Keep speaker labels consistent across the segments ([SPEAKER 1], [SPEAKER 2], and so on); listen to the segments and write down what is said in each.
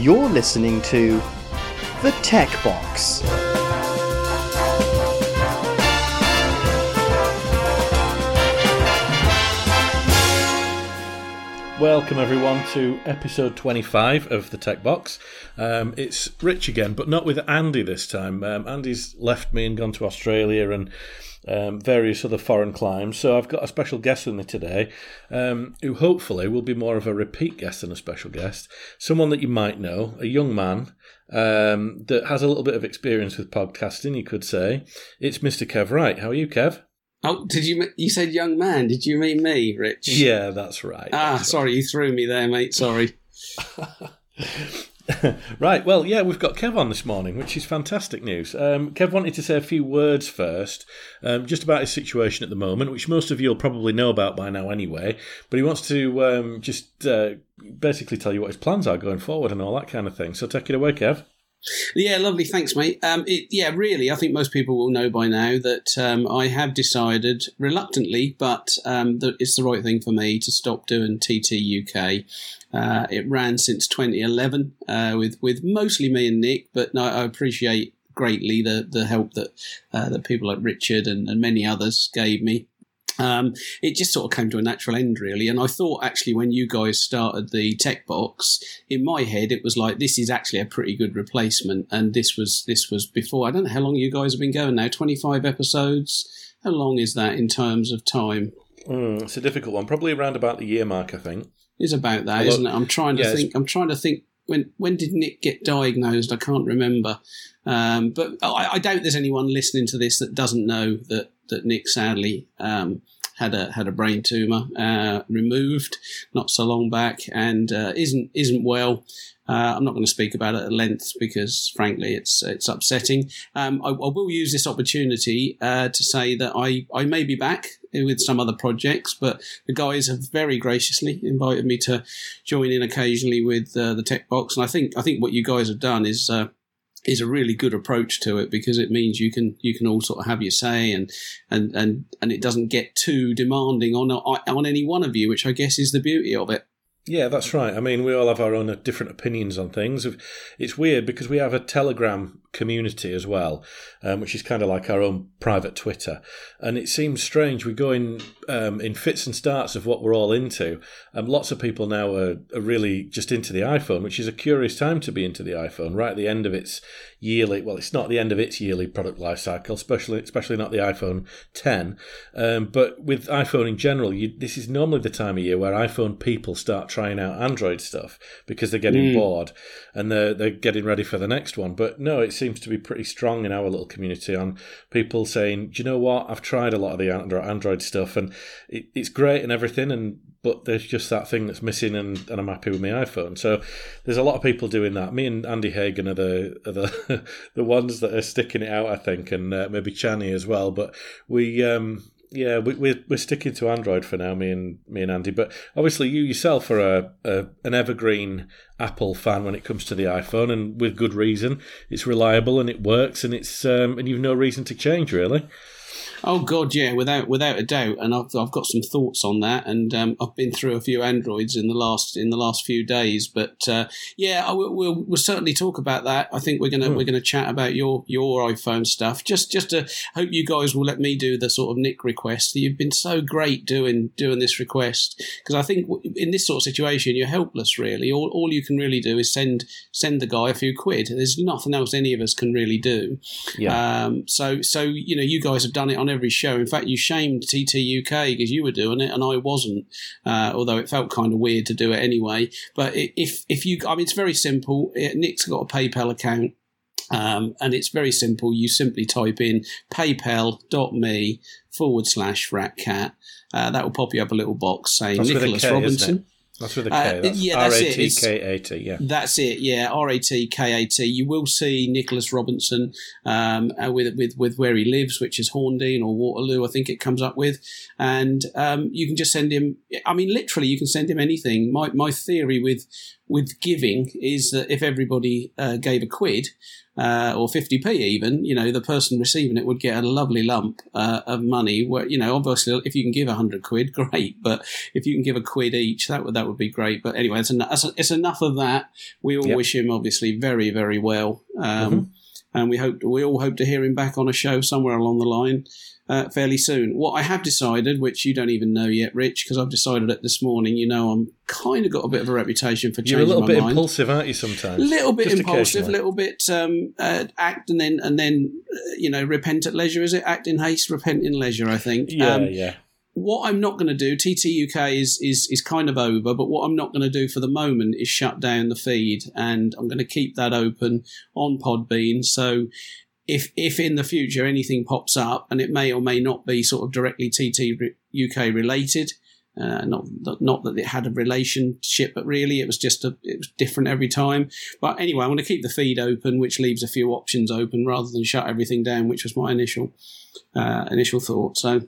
[SPEAKER 1] You're listening to The Tech Box.
[SPEAKER 2] Welcome everyone to episode 25 of the Tech Box. Um, it's Rich again, but not with Andy this time. Um, Andy's left me and gone to Australia and um, various other foreign climes. So I've got a special guest with me today, um, who hopefully will be more of a repeat guest than a special guest. Someone that you might know, a young man um, that has a little bit of experience with podcasting, you could say. It's Mr. Kev Wright. How are you, Kev?
[SPEAKER 3] Oh, did you? You said young man. Did you mean me, Rich?
[SPEAKER 2] Yeah, that's right.
[SPEAKER 3] Ah, sorry, you threw me there, mate. Sorry.
[SPEAKER 2] right. Well, yeah, we've got Kev on this morning, which is fantastic news. Um, Kev wanted to say a few words first, um, just about his situation at the moment, which most of you will probably know about by now anyway. But he wants to um, just uh, basically tell you what his plans are going forward and all that kind of thing. So take it away, Kev.
[SPEAKER 3] Yeah, lovely. Thanks, mate. Um, it, yeah, really, I think most people will know by now that um, I have decided, reluctantly, but um, that it's the right thing for me to stop doing TT UK. Uh, it ran since 2011 uh, with with mostly me and Nick, but no, I appreciate greatly the the help that uh, that people like Richard and, and many others gave me. Um, it just sort of came to a natural end, really. And I thought, actually, when you guys started the tech box, in my head, it was like this is actually a pretty good replacement. And this was this was before. I don't know how long you guys have been going now. Twenty five episodes. How long is that in terms of time?
[SPEAKER 2] Mm, it's a difficult one. Probably around about the year mark, I think.
[SPEAKER 3] It's about that, not it? I'm trying to
[SPEAKER 2] yeah,
[SPEAKER 3] think. I'm trying to think. When when did Nick get diagnosed? I can't remember. Um, but I, I doubt there's anyone listening to this that doesn't know that that Nick sadly um, had a had a brain tumor uh, removed not so long back and uh, isn't isn't well. Uh, I'm not going to speak about it at length because, frankly, it's it's upsetting. Um, I, I will use this opportunity uh, to say that I, I may be back with some other projects, but the guys have very graciously invited me to join in occasionally with uh, the tech box, and I think I think what you guys have done is. Is a really good approach to it because it means you can you can all sort of have your say and and and and it doesn't get too demanding on on any one of you, which I guess is the beauty of it.
[SPEAKER 2] Yeah, that's right. I mean, we all have our own different opinions on things. It's weird because we have a Telegram community as well, um, which is kind of like our own private Twitter. And it seems strange. We go in um, in fits and starts of what we're all into. Um, lots of people now are, are really just into the iPhone, which is a curious time to be into the iPhone, right at the end of its yearly. Well, it's not the end of its yearly product life cycle, especially especially not the iPhone 10. Um, but with iPhone in general, you, this is normally the time of year where iPhone people start trying out Android stuff because they're getting
[SPEAKER 3] Mm.
[SPEAKER 2] bored and they're they're getting ready for the next one. But no, it seems to be pretty strong in our little community on people saying, "Do you know what? I've tried a lot of the Android, stuff and it, it's great and everything, and but there's just that thing that's missing, and, and I'm happy with my iPhone." So there's a lot of people doing that. Me and Andy Hagen are the are the the ones that are sticking it out, I think, and uh, maybe Channy as well. But we. Um, yeah, we, we're we're sticking to Android for now, me and me and Andy. But obviously, you yourself are a, a an evergreen Apple fan when it comes to the iPhone, and with good reason. It's reliable and it works, and it's um, and you've no reason to change really.
[SPEAKER 3] Oh God, yeah, without without a doubt, and I've I've got some thoughts on that, and um, I've been through a few androids in the last in the last few days, but uh, yeah, I we'll we'll certainly talk about that. I think we're gonna
[SPEAKER 2] Hmm.
[SPEAKER 3] we're gonna chat about your your iPhone stuff. Just just to hope you guys will let me do the sort of Nick request. You've been so great doing doing this request because I think in this sort of situation you're helpless really. All all you can really do is send send the guy a few quid. There's nothing else any of us can really do.
[SPEAKER 2] Yeah,
[SPEAKER 3] Um, so, so you know, you guys have done it on every show. In fact, you shamed TT UK because you were doing it and I wasn't. Uh, although it felt kind of weird to do it anyway. But if if you, I mean, it's very simple. Nick's got a PayPal account. Um, and it's very simple. You simply type in paypal.me forward slash ratcat. Uh, that will pop you up a little box saying
[SPEAKER 2] That's
[SPEAKER 3] Nicholas
[SPEAKER 2] K,
[SPEAKER 3] Robinson.
[SPEAKER 2] That's with a K.
[SPEAKER 3] Uh, yeah, that's
[SPEAKER 2] A
[SPEAKER 3] it.
[SPEAKER 2] T
[SPEAKER 3] It's-
[SPEAKER 2] K A T. Yeah.
[SPEAKER 3] That's it, yeah. R A T K A T. You will see Nicholas Robinson um, uh, with with with where he lives, which is Horndean or Waterloo, I think it comes up with, and um, you can just send him. I mean, literally, you can send him anything. My my theory with with giving is that if everybody uh, gave a quid, uh, or 50p even, you know, the person receiving it would get a lovely lump uh, of money. Where you know, obviously, if you can give a hundred quid, great. But if you can give a quid each, that would that would be great. But anyway, it's, en- it's enough of that. We all
[SPEAKER 2] Yep.
[SPEAKER 3] wish him obviously very very well, um,
[SPEAKER 2] Mhm.
[SPEAKER 3] and we hope we all hope to hear him back on a show somewhere along the line. Uh, fairly soon. What I have decided, which you don't even know yet, Rich, because I've decided it this morning. You know, I'm kind of got a bit of a reputation for changing
[SPEAKER 2] You're a little bit
[SPEAKER 3] mind
[SPEAKER 2] impulsive, aren't you? Sometimes,
[SPEAKER 3] a little bit
[SPEAKER 2] Just
[SPEAKER 3] impulsive, a little bit um, uh, act and then and then uh, you know repent at leisure. Is it act in haste, repent in leisure? I think.
[SPEAKER 2] Yeah,
[SPEAKER 3] Um,
[SPEAKER 2] yeah.
[SPEAKER 3] what I'm not going to do, TT UK is is is kind of over, but what I'm not going to do for the moment is shut down the feed, and I'm going to keep that open on Podbean. So. If, if in the future anything pops up, and it may or may not be sort of directly TT UK related, uh, not not that it had a relationship, but really it was just a, it was different every time. But anyway, I want to keep the feed open, which leaves a few options open rather than shut everything down, which was my initial uh, initial thought. So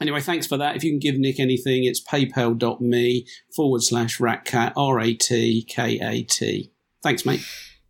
[SPEAKER 3] anyway, thanks for that. If you can give Nick anything, it's paypal.me forward slash ratcat, R A T K A T. Thanks, mate.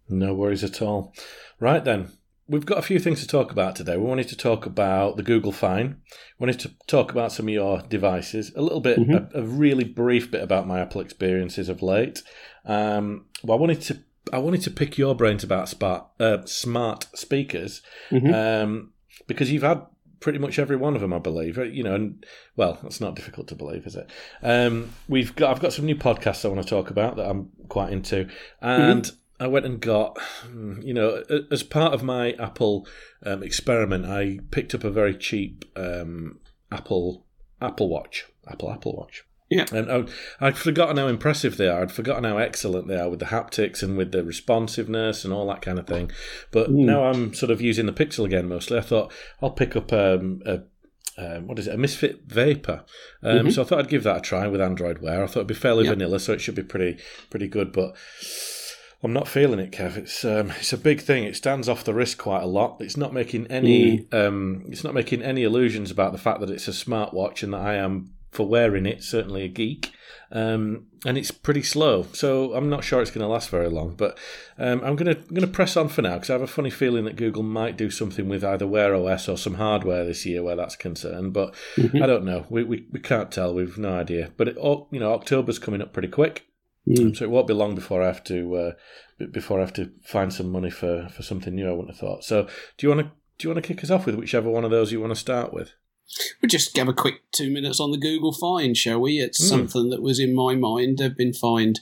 [SPEAKER 2] No worries at all. Right then, we've got a few things to talk about today. We wanted to talk about the Google Fine. We wanted to talk about some of your devices. A little bit,
[SPEAKER 3] Mhm.
[SPEAKER 2] a, a really brief bit about my Apple experiences of late. Um, well, I wanted to. I wanted to pick your brains about smart, uh, smart speakers
[SPEAKER 3] Mhm.
[SPEAKER 2] um, because you've had pretty much every one of them, I believe. You know, and well, that's not difficult to believe, is it? Um, we've got. I've got some new podcasts I want to talk about that I'm quite into, and I went and got. hmm, You know, as part of my Apple um, experiment, I picked up a very cheap um, Apple Apple Watch, Apple Apple Watch.
[SPEAKER 3] Yeah.
[SPEAKER 2] And I, I'd forgotten how impressive they are. I'd forgotten how excellent they are with the haptics and with the responsiveness and all that kind of thing. But
[SPEAKER 3] Mm.
[SPEAKER 2] now I'm sort of using the Pixel again mostly. I thought I'll pick up um, a um, what is it? A Misfit Vapor. Um,
[SPEAKER 3] Mhm.
[SPEAKER 2] So I thought I'd give that a try with Android Wear. I thought it'd be fairly
[SPEAKER 3] Yeah.
[SPEAKER 2] vanilla, so it should be pretty pretty good. But I'm not feeling it, Kev. It's um, it's a big thing. It stands off the wrist quite a lot. It's not making any um, it's not making any illusions about the fact that it's a smartwatch and that I am for wearing it certainly a geek. Um, and it's pretty slow, so I'm not sure it's going to last very long. But um, I'm going to I'm going to press on for now because I have a funny feeling that Google might do something with either Wear OS or some hardware this year where that's concerned. But
[SPEAKER 3] Mhm.
[SPEAKER 2] I don't know. We, we we can't tell. We've no idea. But it, you know, October's coming up pretty quick.
[SPEAKER 3] Mm.
[SPEAKER 2] So it won't be long before I have to uh, before I have to find some money for, for something new. I wouldn't have thought. So do you want to do you want to kick us off with whichever one of those you want to start with?
[SPEAKER 3] We'll just have a quick two minutes on the Google find, shall we? It's
[SPEAKER 2] Mm.
[SPEAKER 3] something that was in my mind. They've been fined,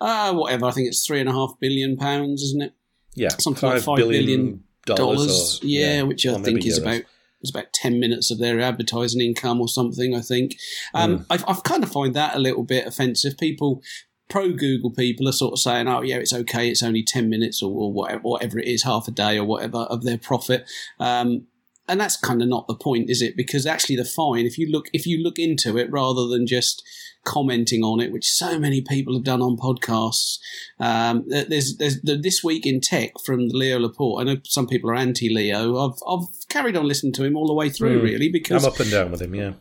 [SPEAKER 3] uh, whatever. I think it's three and a half billion pounds, isn't it?
[SPEAKER 2] Yeah,
[SPEAKER 3] Something like
[SPEAKER 2] five
[SPEAKER 3] five billion
[SPEAKER 2] dollars.
[SPEAKER 3] Dollars,
[SPEAKER 2] or-
[SPEAKER 3] yeah, which I think is
[SPEAKER 2] euros.
[SPEAKER 3] about is about ten minutes of their advertising income or something. I think. Um,
[SPEAKER 2] Hmm.
[SPEAKER 3] I've, I've kind of find that a little bit offensive. People. Pro Google people are sort of saying, "Oh, yeah, it's okay. It's only ten minutes or, or whatever, whatever it is, half a day or whatever of their profit." Um, and that's kind of not the point, is it? Because actually, the fine, if you look if you look into it rather than just commenting on it, which so many people have done on podcasts. Um, there's there's the, this week in tech from Leo Laporte. I know some people are anti Leo. I've I've carried on listening to him all the way through,
[SPEAKER 2] Mm.
[SPEAKER 3] really, because
[SPEAKER 2] I'm up and down with him. Yeah,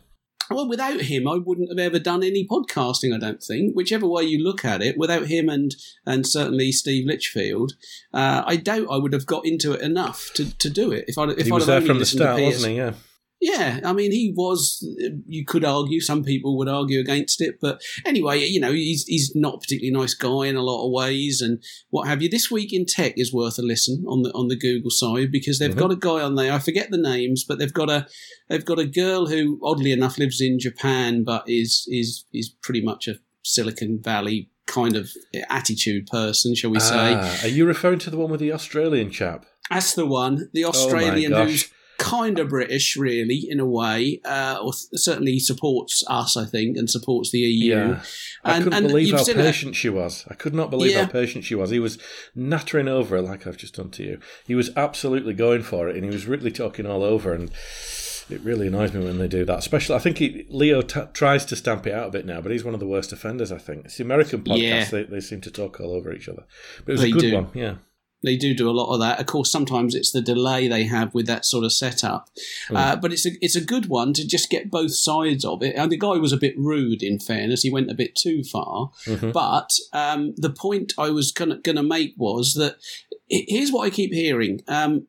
[SPEAKER 3] well, without him, I wouldn't have ever done any podcasting. I don't think, whichever way you look at it. Without him and and certainly Steve Litchfield, uh, I doubt I would have got into it enough to, to do it. If I if
[SPEAKER 2] he
[SPEAKER 3] I'd
[SPEAKER 2] there
[SPEAKER 3] only
[SPEAKER 2] from the start,
[SPEAKER 3] PS
[SPEAKER 2] wasn't he? Yeah.
[SPEAKER 3] Yeah, I mean, he was. You could argue. Some people would argue against it, but anyway, you know, he's he's not a particularly nice guy in a lot of ways, and what have you. This week in tech is worth a listen on the on the Google side because they've
[SPEAKER 2] Mhm.
[SPEAKER 3] got a guy on there. I forget the names, but they've got a they've got a girl who, oddly enough, lives in Japan, but is is is pretty much a Silicon Valley kind of attitude person, shall we say?
[SPEAKER 2] Ah, are you referring to the one with the Australian chap?
[SPEAKER 3] That's the one. The
[SPEAKER 2] Oh
[SPEAKER 3] Australian
[SPEAKER 2] my
[SPEAKER 3] who's. Kind of British, really, in a way, uh, or th- certainly supports us, I think, and supports the EU.
[SPEAKER 2] Yeah. I
[SPEAKER 3] And-
[SPEAKER 2] couldn't
[SPEAKER 3] and
[SPEAKER 2] believe how patient she was. I could not believe
[SPEAKER 3] Yeah.
[SPEAKER 2] how patient she was. He was nattering over her like I've just done to you. He was absolutely going for it, and he was really talking all over. And it really annoys me when they do that. Especially, I think he, Leo t- tries to stamp it out a bit now, but he's one of the worst offenders. I think it's the American podcast.
[SPEAKER 3] Yeah.
[SPEAKER 2] They, they seem to talk all over each other. But it was
[SPEAKER 3] They
[SPEAKER 2] a good
[SPEAKER 3] do.
[SPEAKER 2] one. Yeah.
[SPEAKER 3] They do do a lot of that. Of course, sometimes it's the delay they have with that sort of setup,
[SPEAKER 2] Mm.
[SPEAKER 3] uh, but it's a it's a good one to just get both sides of it. And the guy was a bit rude, in fairness. He went a bit too far.
[SPEAKER 2] Mhm.
[SPEAKER 3] But um, the point I was going to make was that here's what I keep hearing. Um,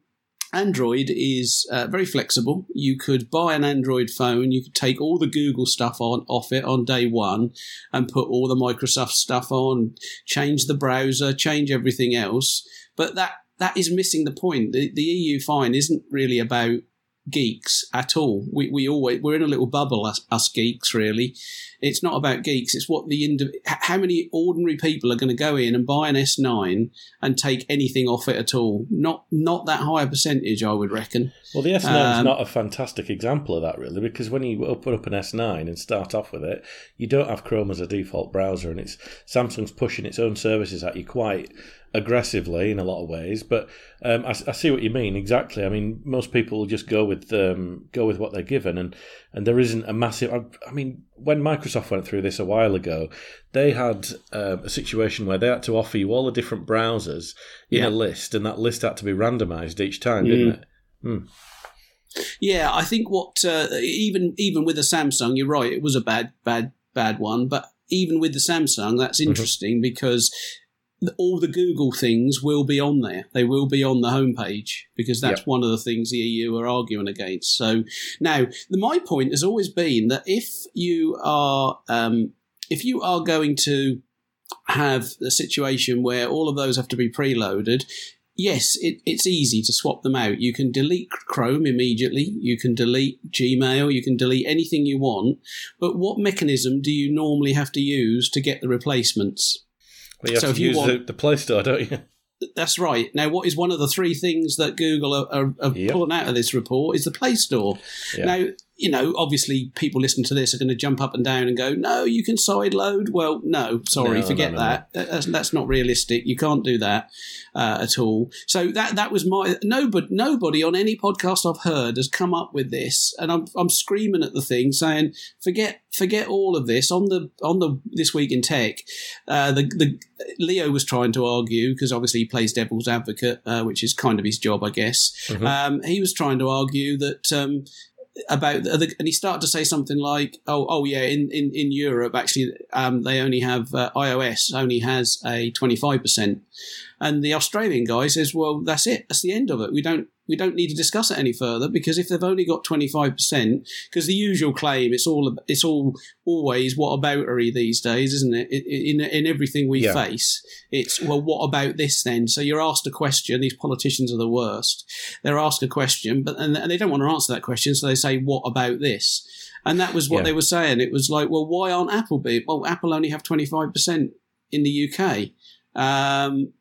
[SPEAKER 3] Android is uh, very flexible. You could buy an Android phone. You could take all the Google stuff on off it on day one, and put all the Microsoft stuff on. Change the browser, change everything else. But that that is missing the point. The, the EU fine isn't really about geeks at all. We we always we're in a little bubble us, us geeks really. It's not about geeks. It's what the ind- how many ordinary people are going to go in and buy an S9 and take anything off it at all. Not not that high a percentage, I would reckon.
[SPEAKER 2] Well, the S9 is um, not a fantastic example of that really, because when you open up an S9 and start off with it, you don't have Chrome as a default browser, and it's Samsung's pushing its own services at you quite aggressively in a lot of ways. But um, I, I, see what you mean exactly. I mean, most people just go with um, go with what they're given, and and there isn't a massive. I, I mean, when Microsoft went through this a while ago, they had uh, a situation where they had to offer you all the different browsers in yeah. a list, and that list had to be randomized each time, mm. didn't it? Mm.
[SPEAKER 3] Yeah, I think what uh, even even with the Samsung, you're right. It was a bad bad bad one, but even with the Samsung, that's mm-hmm. interesting mm-hmm. because all the Google things will be on there. They will be on the homepage because that's yep. one of the things the EU are arguing against. So now, the, my point has always been that if you are um, if you are going to have a situation where all of those have to be preloaded, yes, it, it's easy to swap them out. You can delete Chrome immediately. You can delete Gmail. You can delete anything you want. But what mechanism do you normally have to use to get the replacements?
[SPEAKER 2] Well, you have so to use want, the, the Play Store, don't you?
[SPEAKER 3] That's right. Now, what is one of the three things that Google are, are, are yep. pulling out of this report is the Play Store. Yep. Now, you know, obviously people listening to this are going to jump up and down and go, no, you can side load. Well, no, sorry, no, forget no, no, that. That's, that's, not realistic. You can't do that uh, at all. So that that was my nobody nobody on any podcast I've heard has come up with this, and I'm I'm screaming at the thing saying, forget forget all of this on the on the this week in tech. Uh, the the Leo was trying to argue because obviously he plays devil's advocate, uh, which is kind of his job, I guess. Mm-hmm. Um, he was trying to argue that um, about the and he started to say something like, "Oh, oh yeah, in in, in Europe actually, um, they only have uh, iOS only has a twenty five percent," and the Australian guy says, "Well, that's it. That's the end of it. We don't we don't need to discuss it any further because if they've only got 25%, because the usual claim, it's all, it's all always what aboutery these days, isn't it? In, in everything we yeah. face, it's, well, what about this then? So you're asked a question. These politicians are the worst. They're asked a question, but, and they don't want to answer that question. So they say, what about this? And that was what yeah. they were saying. It was like, well, why aren't Apple be? Well, Apple only have 25% in the UK. Um,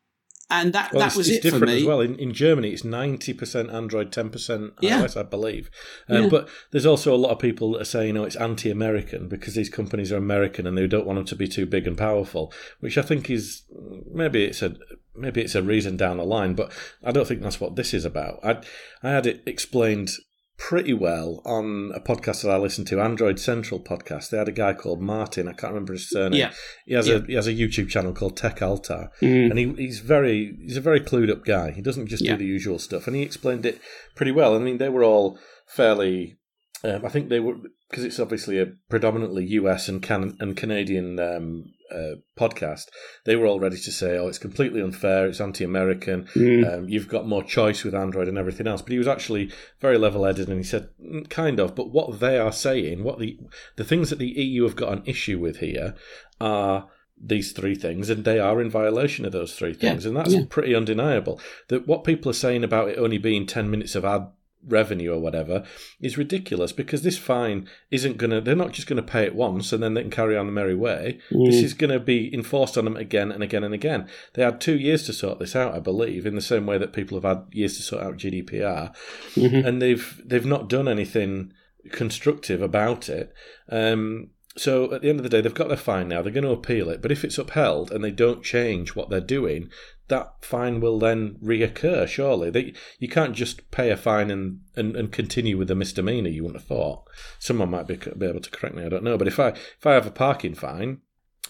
[SPEAKER 3] and that well, that was
[SPEAKER 2] it's
[SPEAKER 3] it
[SPEAKER 2] for me.
[SPEAKER 3] As
[SPEAKER 2] well, in, in Germany, it's ninety percent Android, ten percent iOS, yeah. I believe. Um, yeah. But there's also a lot of people that are saying, "Oh, it's anti-American because these companies are American and they don't want them to be too big and powerful," which I think is maybe it's a maybe it's a reason down the line, but I don't think that's what this is about. I I had it explained pretty well on a podcast that I listened to, Android Central podcast. They had a guy called Martin. I can't remember his surname. Yeah. He has yeah. a he has a YouTube channel called Tech Altar, mm. and he, he's very he's a very clued up guy. He doesn't just yeah. do the usual stuff, and he explained it pretty well. I mean, they were all fairly. Um, I think they were because it's obviously a predominantly US and can and Canadian um, uh, podcast, they were all ready to say, "Oh, it's completely unfair. It's anti-American. Mm. Um, you've got more choice with Android and everything else." But he was actually very level-headed, and he said, mm, "Kind of." But what they are saying, what the the things that the EU have got an issue with here, are these three things, and they are in violation of those three things, yeah. and that's yeah. pretty undeniable. That what people are saying about it only being ten minutes of ad revenue or whatever is ridiculous because this fine isn't going to they're not just going to pay it once and then they can carry on the merry way mm. this is going to be enforced on them again and again and again they had two years to sort this out i believe in the same way that people have had years to sort out gdpr mm-hmm. and they've they've not done anything constructive about it um, so at the end of the day, they've got their fine now. They're going to appeal it. But if it's upheld and they don't change what they're doing, that fine will then reoccur, surely. They, you can't just pay a fine and, and, and continue with a misdemeanour, you wouldn't have thought. Someone might be, be able to correct me, I don't know. But if I, if I have a parking fine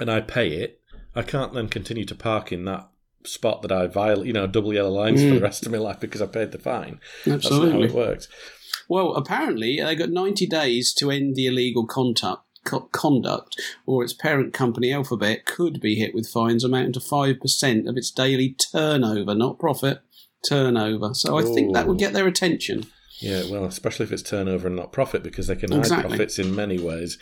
[SPEAKER 2] and I pay it, I can't then continue to park in that spot that I violate, you know, double yellow lines mm. for the rest of my life because I paid the fine.
[SPEAKER 3] Absolutely.
[SPEAKER 2] That's how it works.
[SPEAKER 3] Well, apparently they got 90 days to end the illegal conduct co- conduct or its parent company Alphabet could be hit with fines amounting to 5% of its daily turnover, not profit, turnover. So I think that would get their attention.
[SPEAKER 2] Yeah, well, especially if it's turnover and not profit, because they can hide
[SPEAKER 3] Exactly.
[SPEAKER 2] profits in many ways,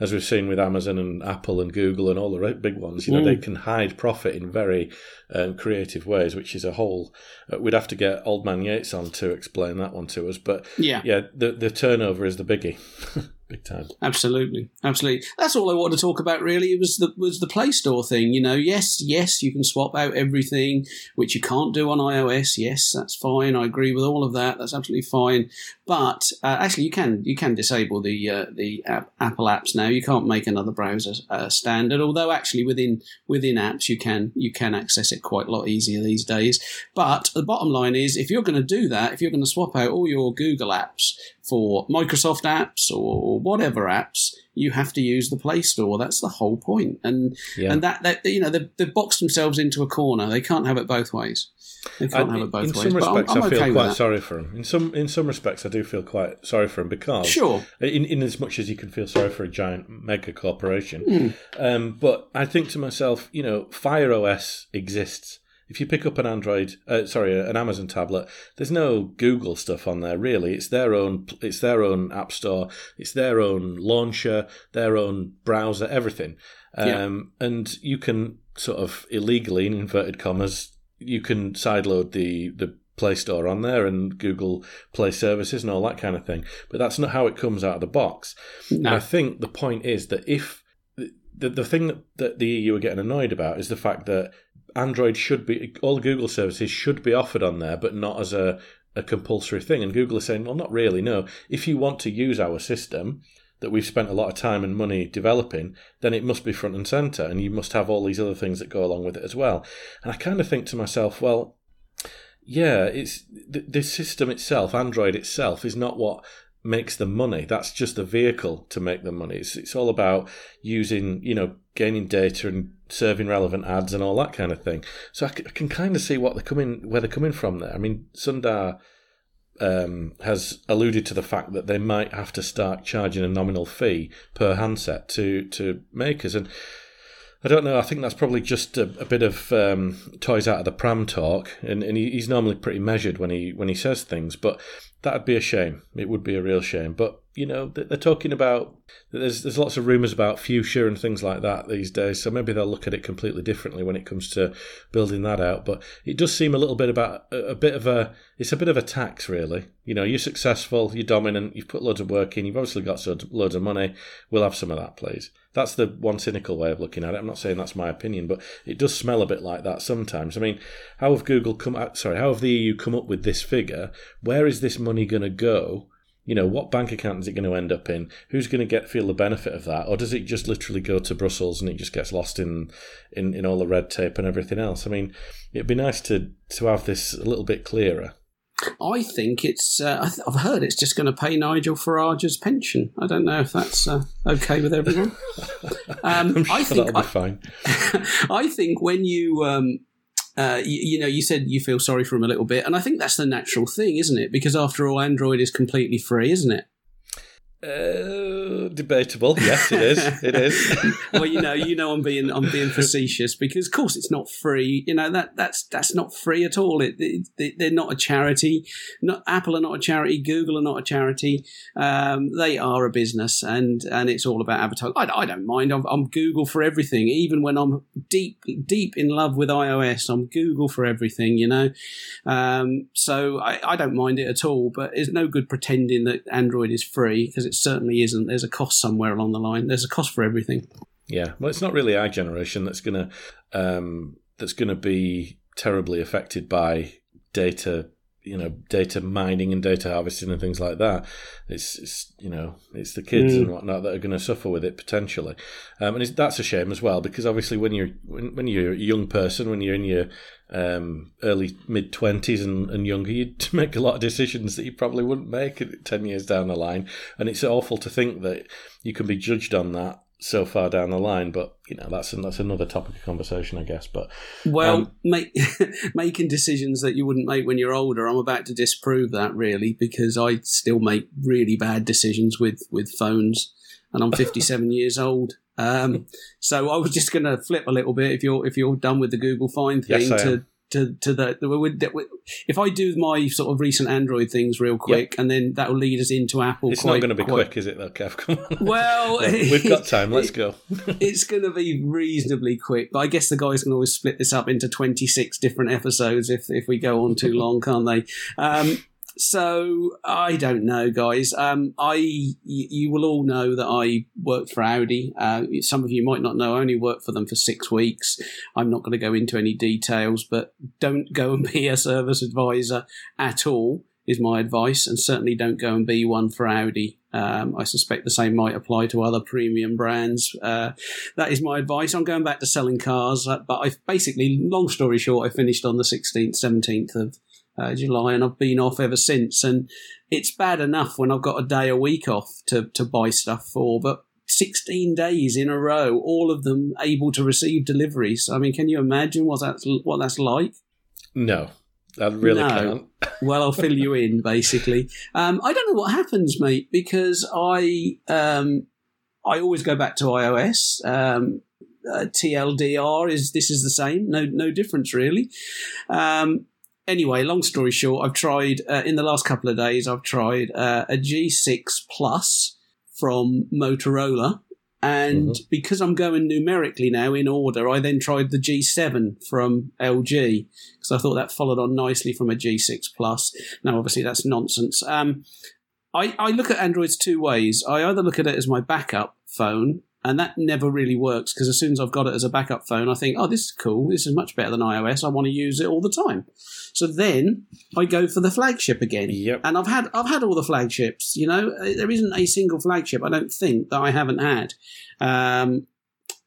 [SPEAKER 2] as we've seen with Amazon and Apple and Google and all the big ones. You know,
[SPEAKER 3] Mm.
[SPEAKER 2] they can hide profit in very um, creative ways, which is a whole. Uh, we'd have to get Old Man Yates on to explain that one to us, but
[SPEAKER 3] Yeah.
[SPEAKER 2] yeah, the the turnover is the biggie, big time.
[SPEAKER 3] Absolutely, absolutely. That's all I wanted to talk about. Really, it was the was the Play Store thing. You know, yes, yes, you can swap out everything, which you can't do on iOS. Yes, that's fine. I agree with all of that. That's absolutely fine. But uh, actually, you can you can disable the uh, the app, Apple apps now. You can't make another browser uh, standard. Although actually, within within apps, you can you can access it quite a lot easier these days. But the bottom line is, if you're going to do that, if you're going to swap out all your Google apps for Microsoft apps or whatever apps, you have to use the Play Store. That's the whole point. And
[SPEAKER 2] Yeah.
[SPEAKER 3] and that, that you know they've, they've boxed themselves into a corner. They can't have it both ways. They can't
[SPEAKER 2] I-
[SPEAKER 3] have it both
[SPEAKER 2] in
[SPEAKER 3] ways.
[SPEAKER 2] some
[SPEAKER 3] But I'm, I'm
[SPEAKER 2] I feel
[SPEAKER 3] okay
[SPEAKER 2] quite sorry for him. In some in some respects, I do feel quite sorry for him because
[SPEAKER 3] Sure.
[SPEAKER 2] in, in as much as you can feel sorry for a giant mega corporation.
[SPEAKER 3] Hmm.
[SPEAKER 2] Um, but I think to myself, you know, Fire OS exists. If you pick up an Android, uh, sorry, an Amazon tablet, there's no Google stuff on there really. It's their own, it's their own app store, it's their own launcher, their own browser, everything. Um, And you can sort of illegally, in inverted commas, you can sideload the the Play Store on there and Google Play Services and all that kind of thing. But that's not how it comes out of the box. And I think the point is that if the, the thing that, that the EU are getting annoyed about is the fact that Android should be, all Google services should be offered on there, but not as a, a compulsory thing. And Google is saying, well, not really, no. If you want to use our system, that we've spent a lot of time and money developing, then it must be front and center, and you must have all these other things that go along with it as well. And I kind of think to myself, well, yeah, it's the system itself, Android itself, is not what makes the money. That's just the vehicle to make the money. It's, it's all about using, you know, gaining data and serving relevant ads and all that kind of thing. So I, c- I can kind of see what they're coming, where they're coming from there. I mean, Sundar um, has alluded to the fact that they might have to start charging a nominal fee per handset to to makers, and I don't know. I think that's probably just a, a bit of um, toys out of the pram talk, and, and he, he's normally pretty measured when he when he says things. But that'd be a shame. It would be a real shame. But you know, they- they're talking about there's there's lots of rumours about fuchsia and things like that these days. So maybe they'll look at it completely differently when it comes to building that out. But it does seem a little bit about a, a bit of a it's a bit of a tax, really. You know, you're successful, you're dominant, you've put loads of work in, you've obviously got loads of money. We'll have some of that, please. That's the one cynical way of looking at it. I'm not saying that's my opinion, but it does smell a bit like that sometimes. I mean, how have Google come? uh, Sorry, how have the EU come up with this figure? Where is this money going to go? You know, what bank account is it going to end up in? Who's going to get feel the benefit of that, or does it just literally go to Brussels and it just gets lost in in, in all the red tape and everything else? I mean, it'd be nice to to have this a little bit clearer.
[SPEAKER 3] I think it's. Uh, I I've heard it's just going to pay Nigel Farage's pension. I don't know if that's uh, okay with everyone. Um,
[SPEAKER 2] sure
[SPEAKER 3] I think
[SPEAKER 2] that'll be fine.
[SPEAKER 3] I think when you, um, uh, you, you know, you said you feel sorry for him a little bit, and I think that's the natural thing, isn't it? Because after all, Android is completely free, isn't it?
[SPEAKER 2] Uh, debatable. Yes, it is. It is.
[SPEAKER 3] well, you know, you know, I'm being I'm being facetious because, of course, it's not free. You know that that's that's not free at all. It, it, they're not a charity. Not Apple are not a charity. Google are not a charity. Um, they are a business, and and it's all about advertising. I, I don't mind. I'm, I'm Google for everything. Even when I'm deep deep in love with iOS, I'm Google for everything. You know, um, so I, I don't mind it at all. But it's no good pretending that Android is free because certainly isn't. There's a cost somewhere along the line. There's a cost for everything.
[SPEAKER 2] Yeah, well, it's not really our generation that's gonna um, that's gonna be terribly affected by data, you know, data mining and data harvesting and things like that. It's, it's you know, it's the kids
[SPEAKER 3] Mm.
[SPEAKER 2] and whatnot that are going to suffer with it potentially, um, and it's, that's a shame as well because obviously when you're when, when you're a young person, when you're in your um, early mid twenties and, and younger, you'd make a lot of decisions that you probably wouldn't make ten years down the line, and it's awful to think that you can be judged on that so far down the line. But you know, that's that's another topic of conversation, I guess. But
[SPEAKER 3] Well,
[SPEAKER 2] Um,
[SPEAKER 3] make, making decisions that you wouldn't make when you're older, I'm about to disprove that really because I still make really bad decisions with with phones. and I'm 57 years old. Um, so I was just going to flip a little bit if you're if you're done with the Google Find thing
[SPEAKER 2] Yes,
[SPEAKER 3] to. To to the, if I do my sort of recent Android things real quick, and then that will lead us into Apple.
[SPEAKER 2] It's
[SPEAKER 3] quite,
[SPEAKER 2] not going to be
[SPEAKER 3] quite-
[SPEAKER 2] quick, is it, though, Kev? Come on.
[SPEAKER 3] Well,
[SPEAKER 2] No, we've got time. Let's go.
[SPEAKER 3] it's going to be reasonably quick, but I guess the guys can always split this up into 26 different episodes if, if we go on too long, can't they? Um, so I don't know, guys. Um, I you will all know that I worked for Audi. Uh, some of you might not know. I only worked for them for six weeks. I'm not going to go into any details, but don't go and be a service advisor at all. Is my advice, and certainly don't go and be one for Audi. Um, I suspect the same might apply to other premium brands. Uh, that is my advice. I'm going back to selling cars, uh, but I've basically, long story short, I finished on the 16th, 17th of uh, July, and I've been off ever since. And it's bad enough when I've got a day a week off to to buy stuff for, but 16 days in a row, all of them able to receive deliveries. I mean, can you imagine what that's what that's like?
[SPEAKER 2] No, I really
[SPEAKER 3] No.
[SPEAKER 2] can't.
[SPEAKER 3] Well, I'll fill you in basically. Um, I don't know what happens, mate, because I um, I always go back to iOS. Um, uh, TLDR is this is the same, no no difference really. Um, anyway, long story short, I've tried uh, in the last couple of days. I've tried uh, a G6 Plus from Motorola. And because I'm going numerically now in order, I then tried the G7 from LG because I thought that followed on nicely from a G6 Plus. Now, obviously, that's nonsense. Um, I, I look at Androids two ways. I either look at it as my backup phone, and that never really works because as soon as I've got it as a backup phone, I think, oh, this is cool. This is much better than iOS. I want to use it all the time. So then I go for the flagship again.
[SPEAKER 2] Yep.
[SPEAKER 3] And I've had I've had all the flagships. You know, Uh, there isn't a single flagship I don't think that I haven't had. Um,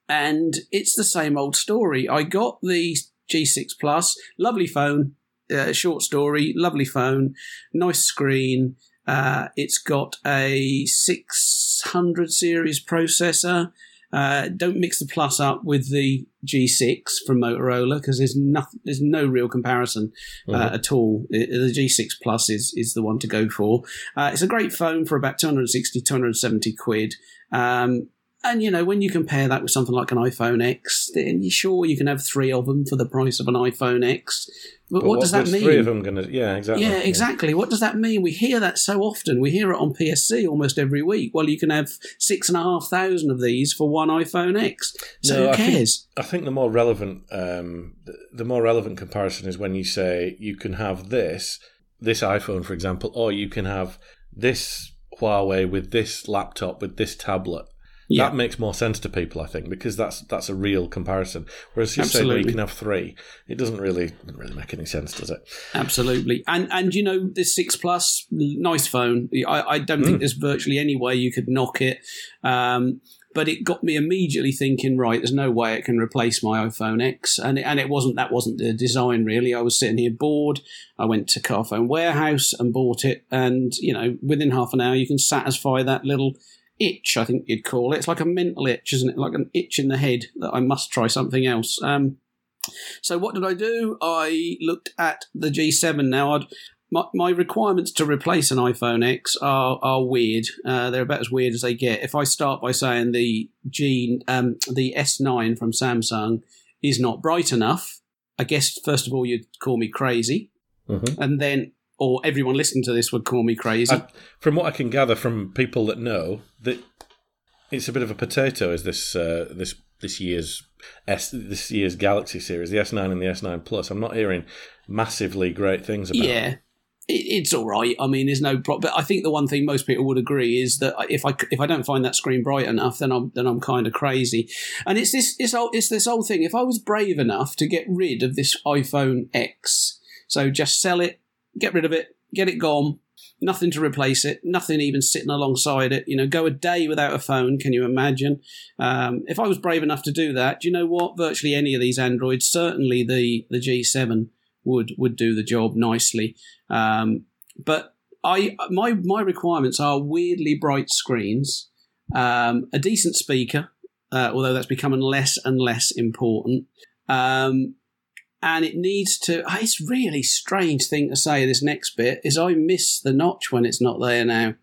[SPEAKER 3] and it's the same old story. I got the G6 Plus, lovely phone, uh, short story, lovely phone, nice screen. Uh, it's got a 600 series processor. Uh, don't mix the Plus up with the G6 from Motorola because there's nothing, there's no real comparison uh, at all. I- the G6 Plus is is the one to go for. Uh, it's a great phone for about 260, 270 quid. Um, and you know, when you compare that with something like an iPhone X, then you sure you can have three of them for the price of an iPhone X. But,
[SPEAKER 2] But
[SPEAKER 3] what does that mean?
[SPEAKER 2] Three of them going to, yeah, exactly.
[SPEAKER 3] Yeah, exactly. What does that mean? We hear that so often. We hear it on PSC almost every week. Well, you can have six and a half thousand of these for one iPhone X. So
[SPEAKER 2] No,
[SPEAKER 3] who
[SPEAKER 2] I think-
[SPEAKER 3] cares?
[SPEAKER 2] I think the more relevant, um, the more relevant comparison is when you say you can have this, this iPhone, for example, or you can have this Huawei with this laptop with this tablet.
[SPEAKER 3] Yeah.
[SPEAKER 2] That makes more sense to people, I think, because that's that's a real comparison. Whereas you say you can have three, it doesn't really doesn't really make any sense, does it?
[SPEAKER 3] Absolutely, and and you know this six plus, nice phone. I, I don't
[SPEAKER 2] Hmm.
[SPEAKER 3] think there's virtually any way you could knock it. Um, but it got me immediately thinking. Right, there's no way it can replace my iPhone X, and it, and it wasn't that wasn't the design really. I was sitting here bored. I went to Carphone Warehouse and bought it, and you know within half an hour you can satisfy that little itch. I think you'd call it. It's like a mental itch, isn't it? Like an itch in the head that I must try something else. Um, so what did I do? I looked at the G7 now. I'd, my, my requirements to replace an iPhone X are are weird. Uh, they're about as weird as they get. If I start by saying the G, um, the S9 from Samsung is not bright enough, I guess first of all you'd call me crazy,
[SPEAKER 2] Mm-hmm.
[SPEAKER 3] and then or everyone listening to this would call me crazy.
[SPEAKER 2] I, from what I can gather from people that know, that it's a bit of a potato. Is this uh, this this year's S this year's Galaxy series, the S9 and the S9 Plus? I'm not hearing massively great things about.
[SPEAKER 3] Yeah. It, it's all right. I mean, there's no problem. But I think the one thing most people would agree is that if I if I don't find that screen bright enough, then I'm then I'm kind of crazy. And it's this it's old, it's this whole thing. If I was brave enough to get rid of this iPhone X, so just sell it, get rid of it, get it gone, nothing to replace it, nothing even sitting alongside it. You know, go a day without a phone. Can you imagine? Um, if I was brave enough to do that, do you know what? Virtually any of these Androids, certainly the the G7 would would do the job nicely. Um, but I my my requirements are weirdly bright screens, um, a decent speaker, uh, although that's becoming less and less important. Um, and it needs to. ah, It's really strange thing to say. This next bit is I miss the notch when it's not there now.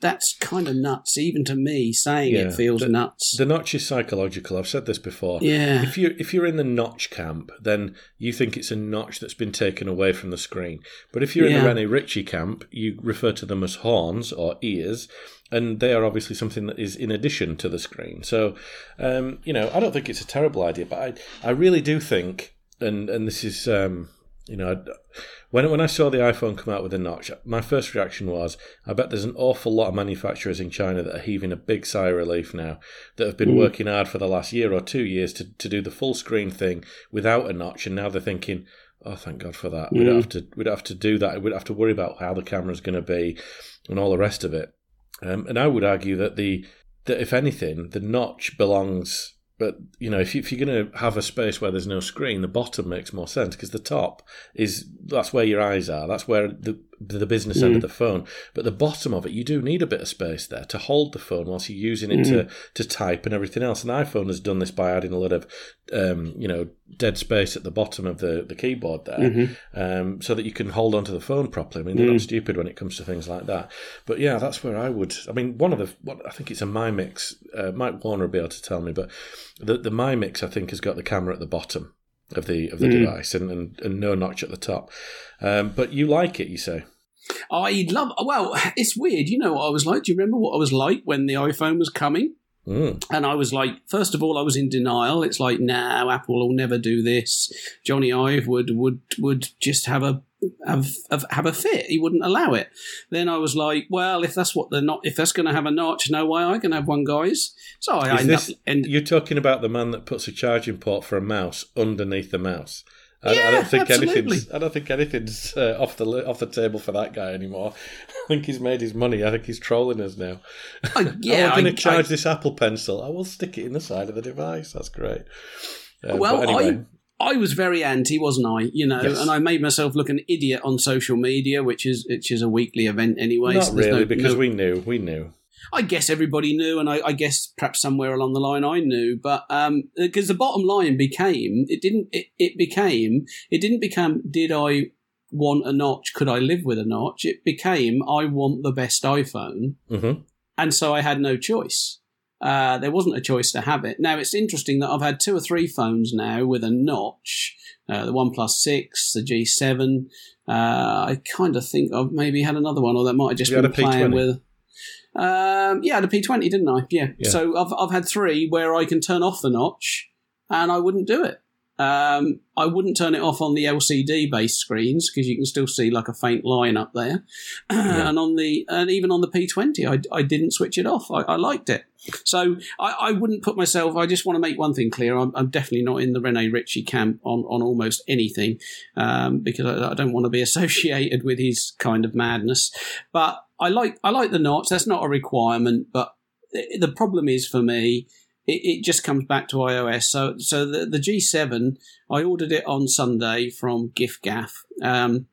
[SPEAKER 3] that's kind of nuts. Even to me, saying
[SPEAKER 2] Yeah,
[SPEAKER 3] it feels
[SPEAKER 2] the-
[SPEAKER 3] nuts.
[SPEAKER 2] The notch is psychological. I've said this before.
[SPEAKER 3] yeah,
[SPEAKER 2] If you if you're in the notch camp, then you think it's a notch that's been taken away from the screen. But if you're in the Rene Ritchie camp, you refer to them as horns or ears, and they are obviously something that is in addition to the screen. So, um, you know, I don't think it's a terrible idea, but I I really do think, and and this is. Um, you know, when when I saw the iPhone come out with a notch, my first reaction was, I bet there's an awful lot of manufacturers in China that are heaving a big sigh of relief now that have been
[SPEAKER 3] Mm.
[SPEAKER 2] working hard for the last year or two years to, to do the full screen thing without a notch, and now they're thinking, oh, thank God for that. We
[SPEAKER 3] Mm.
[SPEAKER 2] don't have to we don't have to do that. We don't have to worry about how the camera's going to be and all the rest of it. Um, and I would argue that the that if anything, the notch belongs. But you know, if, you, if you're going to have a space where there's no screen, the bottom makes more sense because the top is that's where your eyes are. That's where the the business end
[SPEAKER 3] Mm.
[SPEAKER 2] of the phone. But the bottom of it, you do need a bit of space there to hold the phone whilst you're using it to to type and everything else. And iPhone has done this by adding a lot of um, you know dead space at the bottom of the the keyboard there,
[SPEAKER 3] Mhm.
[SPEAKER 2] um, so that you can hold onto the phone properly. I mean, they're not stupid when it comes to things like that. But yeah, that's where I would. I mean, one of the what I think it's a Mi Mix. Uh, Mike Warner will be able to tell me, but the the Mi Mix I think has got the camera at the bottom of the of the
[SPEAKER 3] Mm.
[SPEAKER 2] device and, and and no notch at the top. Um, but you like it, you say?
[SPEAKER 3] I love. Well, it's weird. You know what I was like? Do you remember what I was like when the iPhone was coming?
[SPEAKER 2] Mm.
[SPEAKER 3] And I was like, first of all, I was in denial. It's like, no, Apple will never do this. Jony Ive would would would just have a have have, have a fit. He wouldn't allow it. Then I was like, well, if that's what they're not, if that's going to have a notch, no way I can have one, guys. So I end
[SPEAKER 2] this-
[SPEAKER 3] up and
[SPEAKER 2] You're talking about the man that puts a charging port for a mouse underneath the mouse. I, I don't think
[SPEAKER 3] absolutely.
[SPEAKER 2] anything's. I don't think anything's uh, off the off the table for that guy anymore. I think he's made his money. I think he's trolling us now.
[SPEAKER 3] I, yeah,
[SPEAKER 2] I'm going to charge this Apple Pencil. I will stick it in the side of the device. That's great. Uh,
[SPEAKER 3] Well,
[SPEAKER 2] anyway,
[SPEAKER 3] I was very anti, wasn't I? You know,
[SPEAKER 2] Yes.
[SPEAKER 3] and I made myself look an idiot on social media, which is which is a weekly event anyway.
[SPEAKER 2] not
[SPEAKER 3] so
[SPEAKER 2] really,
[SPEAKER 3] no-
[SPEAKER 2] because
[SPEAKER 3] no-
[SPEAKER 2] we knew. We knew.
[SPEAKER 3] I guess everybody knew, and I, I guess perhaps somewhere along the line I knew, but because the bottom line became it didn't it, it became it didn't become did I want a notch? Could I live with a notch? It became I want the best iPhone,
[SPEAKER 2] hmm
[SPEAKER 3] and so I had no choice. Uh, there wasn't a choice to have it. Now it's interesting that I've had two or three phones now with a notch. Uh, the OnePlus Six, the G7. Uh, I kind of think I've maybe had another one, or that might have just
[SPEAKER 2] You
[SPEAKER 3] been
[SPEAKER 2] a
[SPEAKER 3] playing
[SPEAKER 2] P20?
[SPEAKER 3] with. Um, yeah, the P20, didn't I? Yeah.
[SPEAKER 2] Yeah.
[SPEAKER 3] So I've I've had three where I can turn off the notch, and I wouldn't do it. Um, I wouldn't turn it off on the LCD based screens because you can still see like a faint line up there.
[SPEAKER 2] Yeah.
[SPEAKER 3] and on the and even on the P20, I, I didn't switch it off. I, I liked it. So I, I wouldn't put myself. I just want to make one thing clear. I'm, I'm definitely not in the Rene Ritchie camp on on almost anything um, because I, I don't want to be associated with his kind of madness. But I like I like the notch. That's not a requirement, but the problem is for me. It, it just comes back to iOS. So, so the, the G7, I ordered it on Sunday from giffgaff. Um,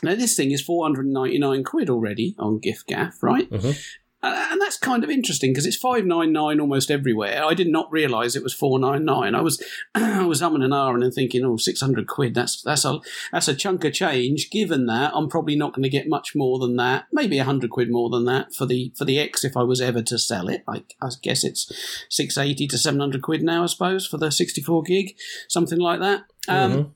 [SPEAKER 3] now this thing is 499 quid already on giffgaff, right?
[SPEAKER 2] Mhm.
[SPEAKER 3] And that's kind of interesting because it's 599 almost everywhere. I did not realize it was 499. I was I was umming and ahhing and thinking, oh, 600 quid. That's that's a that's a chunk of change. Given that, I'm probably not going to get much more than that. Maybe 100 quid more than that for the for the X if I was ever to sell it. I, I guess it's 680 to 700 quid now, I suppose, for the 64 gig, something like that. Um,
[SPEAKER 2] Mhm.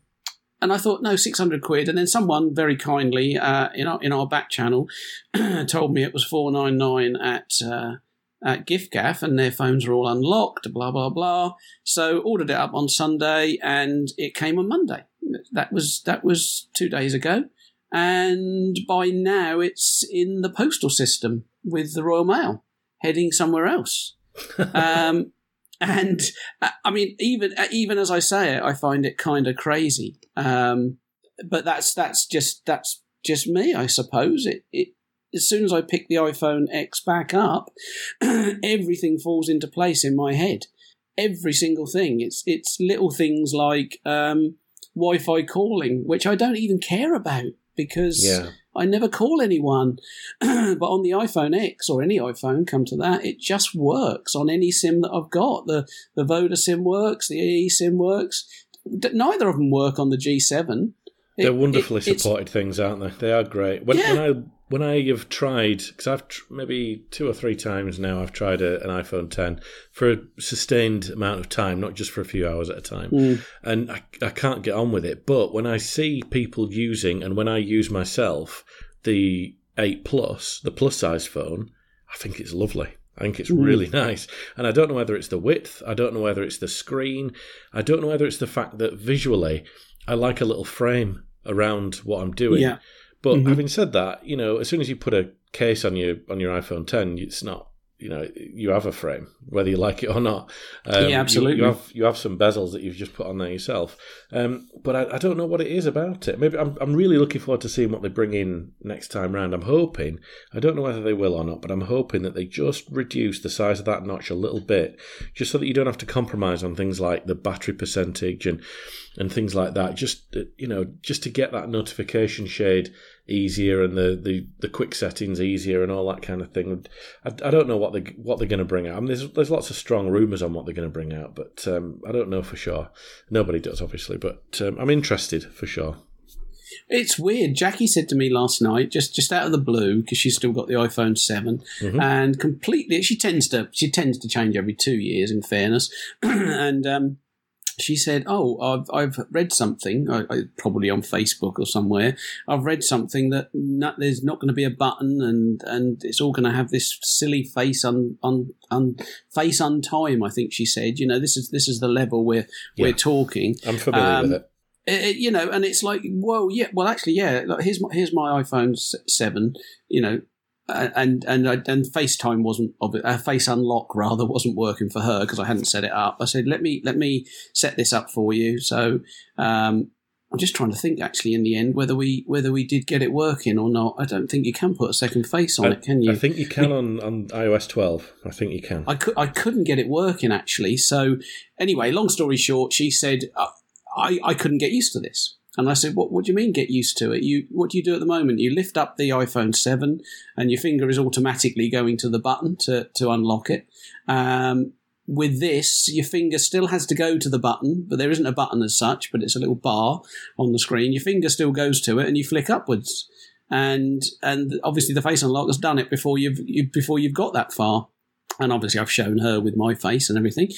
[SPEAKER 3] And I thought, no, six hundred quid. And then someone very kindly uh, in our in our back channel told me it was four nine nine at uh, at giffgaff, and their phones are all unlocked. Blah blah blah. So ordered it up on Sunday, and it came on Monday. That was that was two days ago, and by now it's in the postal system with the Royal Mail, heading somewhere else. um, and uh, I mean, even uh, even as I say it, I find it kind of crazy. Um, but that's that's just that's just me, I suppose. It it as soon as I pick the iPhone X back up, everything falls into place in my head. Every single thing. It's it's little things like um, Wi-Fi calling, which I don't even care about because
[SPEAKER 2] Yeah.
[SPEAKER 3] I never call anyone. but on the iPhone X or any iPhone, come to that, it just works on any SIM that I've got. The the Voda SIM works, the EE SIM works. D- Neither of them work on the G7. It-
[SPEAKER 2] They're wonderfully
[SPEAKER 3] it-
[SPEAKER 2] supported things, aren't they? They are great. When,
[SPEAKER 3] Yeah.
[SPEAKER 2] when I when I have tried, because I've tr- maybe two or three times now, I've tried a, an iPhone 10 for a sustained amount of time, not just for a few hours at a time,
[SPEAKER 3] Mm.
[SPEAKER 2] and I, I can't get on with it. But when I see people using, and when I use myself, the 8 Plus, the plus size phone, I think it's lovely. I think it's really nice. And I don't know whether it's the width, I don't know whether it's the screen, I don't know whether it's the fact that visually I like a little frame around what I'm doing.
[SPEAKER 3] Yeah.
[SPEAKER 2] But
[SPEAKER 3] Mhm.
[SPEAKER 2] having said that, you know, as soon as you put a case on your on your iPhone 10, it's not. You know, you have a frame, whether you like it or not. Um, you-
[SPEAKER 3] Yeah, absolutely.
[SPEAKER 2] You, have you have some bezels that you've just put on there yourself. Um, but I, I don't know what it is about it. Maybe I'm I'm really looking forward to seeing what they bring in next time round. I'm hoping. I don't know whether they will or not, but I'm hoping that they just reduce the size of that notch a little bit, just so that you don't have to compromise on things like the battery percentage and and things like that. Just uh, you know, just to get that notification shade easier and the, the, the quick settings easier and all that kind of thing. I, I don't know what they what they're going to bring out. I mean, there's there's lots of strong rumours on what they're going to bring out, but um, I don't know for sure. Nobody does, obviously, but um, I'm interested for sure.
[SPEAKER 3] It's weird. Jackie said to me last night, just just out of the blue, because she's still got the iPhone 7
[SPEAKER 2] Mhm.
[SPEAKER 3] and completely. She tends to she tends to change every two years. In fairness, and um, she said, "Oh, I've I've read something, I, I, probably on Facebook or somewhere. I've read something that not, there's not going to be a button, and and it's all going to have this silly face un, un, un face untime." I think she said. You know, this is this is the level we're
[SPEAKER 2] Yeah.
[SPEAKER 3] we're talking.
[SPEAKER 2] I'm familiar
[SPEAKER 3] Um,
[SPEAKER 2] with it.
[SPEAKER 3] It- it- you know, and it's like, whoa, yeah. Well, actually, yeah. Like, here's my here's my iPhone seven. You know, and and and FaceTime wasn't. Uh, Face Unlock rather wasn't working for her because I hadn't set it up. I said, let me let me set this up for you. So um, I'm just trying to think actually in the end whether we whether we did get it working or not. I don't think you can put a second face on
[SPEAKER 2] I,
[SPEAKER 3] it, can you?
[SPEAKER 2] I think you can on, on iOS 12. I think you can.
[SPEAKER 3] I, could, I couldn't get it working actually. So anyway, long story short, she said uh, I, I couldn't get used to this. And I said, what, what do you mean get used to it? You What do you do at the moment? You lift up the iPhone 7 and your finger is automatically going to the button to, to unlock it. Um, with this, your finger still has to go to the button, but there isn't a button as such, but it's a little bar on the screen. Your finger still goes to it and you flick upwards. And and obviously the face unlock has done it before you've you, before you've got that far and obviously I've shown her with my face and everything,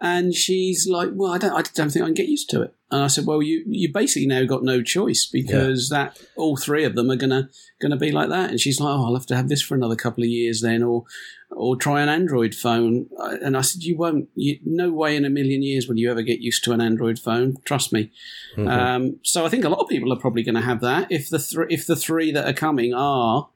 [SPEAKER 3] and she's like, "Well, I don't, I don't think I can get used to it." And I said, "Well, you, you basically now got no choice because that all three of them are gonna gonna be like that." And she's like, "Oh, I'll have to have this for another couple of years then, or or try an Android phone." And I said, "You won't. You, no way in a million years will you ever get used to an Android phone. Trust me."
[SPEAKER 2] Mhm.
[SPEAKER 3] Um, so I think a lot of people are probably going to have that if the thr if the three that are coming are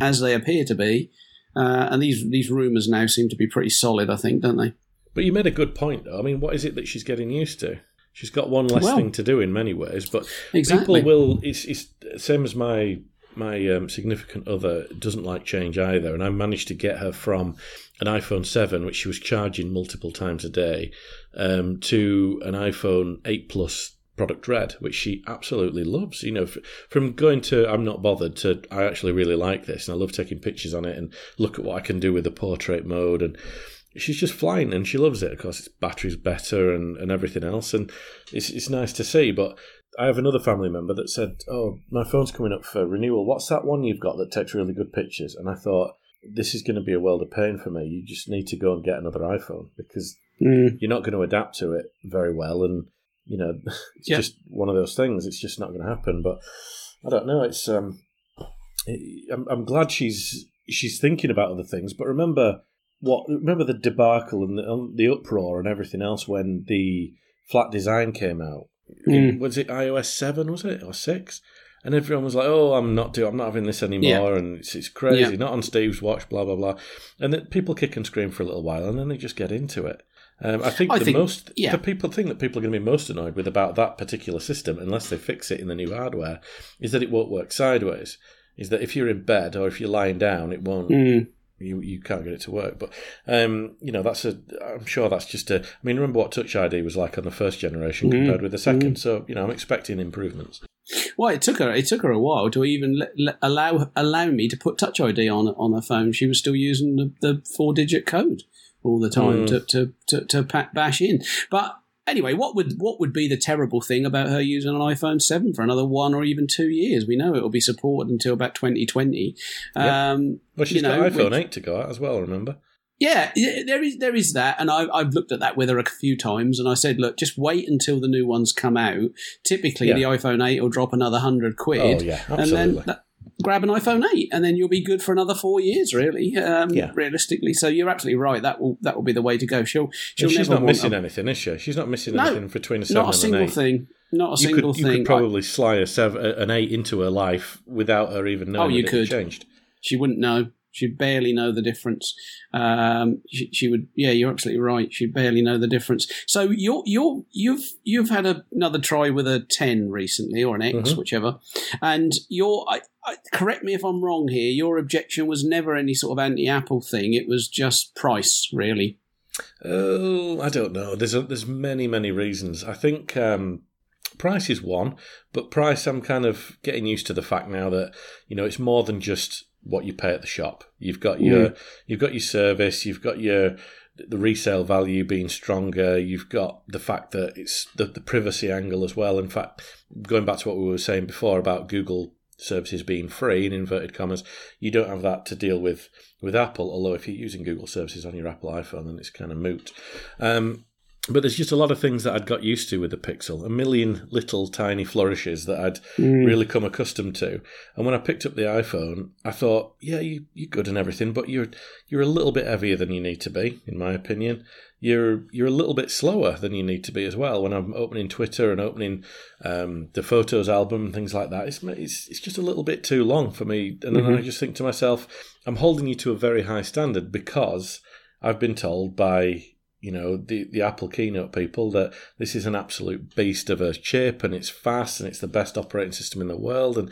[SPEAKER 3] as they appear to be. Uh, and these these rumours now seem to be pretty solid, I think, don't they?
[SPEAKER 2] But you made a good point, though. I mean, what is it that she's getting used to? She's got one less
[SPEAKER 3] Well-
[SPEAKER 2] thing to do in many ways, but
[SPEAKER 3] Exactly.
[SPEAKER 2] people will. It's, it's same as my my um, significant other doesn't like change either, and I managed to get her from an iPhone seven, which she was charging multiple times a day, um, to an iPhone eight Plus product red, which she absolutely loves. You know, f- from going to I'm not bothered to I actually really like this, and I love taking pictures on it and look at what I can do with the portrait mode and she's just flying and she loves it. Of course, its battery's better and, and everything else, and it's it's nice to see. But I have another family member that said, "Oh, my phone's coming up for renewal. What's that one you've got that takes really good pictures?" And I thought, this is going to be a world of pain for me. You just need to go and get another iPhone because
[SPEAKER 3] Mm.
[SPEAKER 2] you're not going to adapt to it very well, and you know, it's
[SPEAKER 3] Yeah.
[SPEAKER 2] just one of those things. It's just not going to happen. But I don't know. It's um, I'm, I'm glad she's she's thinking about other things. But remember what? Remember the debacle and the, um, the uproar and everything else when the flat design came out.
[SPEAKER 3] Mm.
[SPEAKER 2] Was it iOS seven? Was it or six? And everyone was like, "Oh, I'm not doing. I'm not having this anymore." And it's, it's crazy.
[SPEAKER 3] Yeah.
[SPEAKER 2] Not on Steve's watch. Blah blah blah. And then people kick and scream for a little while, and then they just get into it. Um, I think
[SPEAKER 3] I
[SPEAKER 2] the
[SPEAKER 3] think-
[SPEAKER 2] most
[SPEAKER 3] yeah.
[SPEAKER 2] the people thing that people are going to be most annoyed with about that particular system, unless they fix it in the new hardware, is that it won't work sideways. Is that if you're in bed or if you're lying down, it won't.
[SPEAKER 3] Mm.
[SPEAKER 2] You you can't get it to work. But um, you know that's a. I'm sure that's just a. I mean, remember what Touch ID was like on the first generation
[SPEAKER 3] Mhm.
[SPEAKER 2] compared with the 2nd So you know, I'm expecting improvements.
[SPEAKER 3] Well, it took her. It took her a while to even let, let, allow allow me to put Touch ID on on her phone. She was still using the, the four digit code all the time
[SPEAKER 2] Mm.
[SPEAKER 3] to to to, to bash in. But anyway, what would what would be the terrible thing about her using an iPhone seven for another one or even two years? We know it will be supported until about twenty twenty.
[SPEAKER 2] Yeah.
[SPEAKER 3] Um,
[SPEAKER 2] Well, she's
[SPEAKER 3] you know,
[SPEAKER 2] got iPhone 8 to go out as well, remember?
[SPEAKER 3] yeah, there is there is that, and I, I've looked at that with her a few times, and I said, look, just wait until the new ones come out. Typically,
[SPEAKER 2] Yeah.
[SPEAKER 3] the iPhone eight will drop another hundred quid,
[SPEAKER 2] Oh, yeah,
[SPEAKER 3] and
[SPEAKER 2] absolutely.
[SPEAKER 3] then that, grab an iPhone eight, and then you'll be good for another four years, really. Um,
[SPEAKER 2] Yeah.
[SPEAKER 3] realistically, so you're absolutely right. That will that will be the way to go. She'll she'll
[SPEAKER 2] she's
[SPEAKER 3] never
[SPEAKER 2] not missing
[SPEAKER 3] a,
[SPEAKER 2] anything, is she? She's not missing
[SPEAKER 3] No,
[SPEAKER 2] anything between a 7
[SPEAKER 3] not a single
[SPEAKER 2] 8.
[SPEAKER 3] thing, not a
[SPEAKER 2] You
[SPEAKER 3] single
[SPEAKER 2] could, you
[SPEAKER 3] thing.
[SPEAKER 2] could probably sly a seven, an eight into her life without her even knowing
[SPEAKER 3] Oh, you could.
[SPEAKER 2] changed.
[SPEAKER 3] she wouldn't know. She'd barely know the difference. Um, she, she would. Yeah, you're absolutely right. She'd barely know the difference. So you're you're you've you've had a, another try with a ten recently or an X,
[SPEAKER 2] Mhm.
[SPEAKER 3] whichever, and your. I, I, correct me if I'm wrong here. Your objection was never any sort of anti-Apple thing. It was just price, really.
[SPEAKER 2] Oh, I don't know. There's a, there's many many reasons. I think um, price is one, but price I'm kind of getting used to the fact now that you know it's more than just what you pay at the shop. You've got your you've got your service, you've got your the resale value being stronger. You've got the fact that it's the, the privacy angle as well. In fact, going back to what we were saying before about Google services being free in inverted commas, you don't have that to deal with with Apple. Although if you're using Google services on your Apple iPhone, then it's kind of moot. Um, but there's just a lot of things that I'd got used to with the Pixel, a million little tiny flourishes that I'd really come accustomed to. And when I picked up the iPhone, I thought, yeah, you, you're good and everything, but you're you're a little bit heavier than you need to be, in my opinion. You're you're a little bit slower than you need to be as well. When I'm opening Twitter and opening um, the Photos album and things like that, it's, it's it's just a little bit too long for me. And then I just think to myself, I'm holding you to a very high standard because I've been told by you know the the Apple keynote people that this is an absolute beast of a chip and it's fast and it's the best operating system in the world. And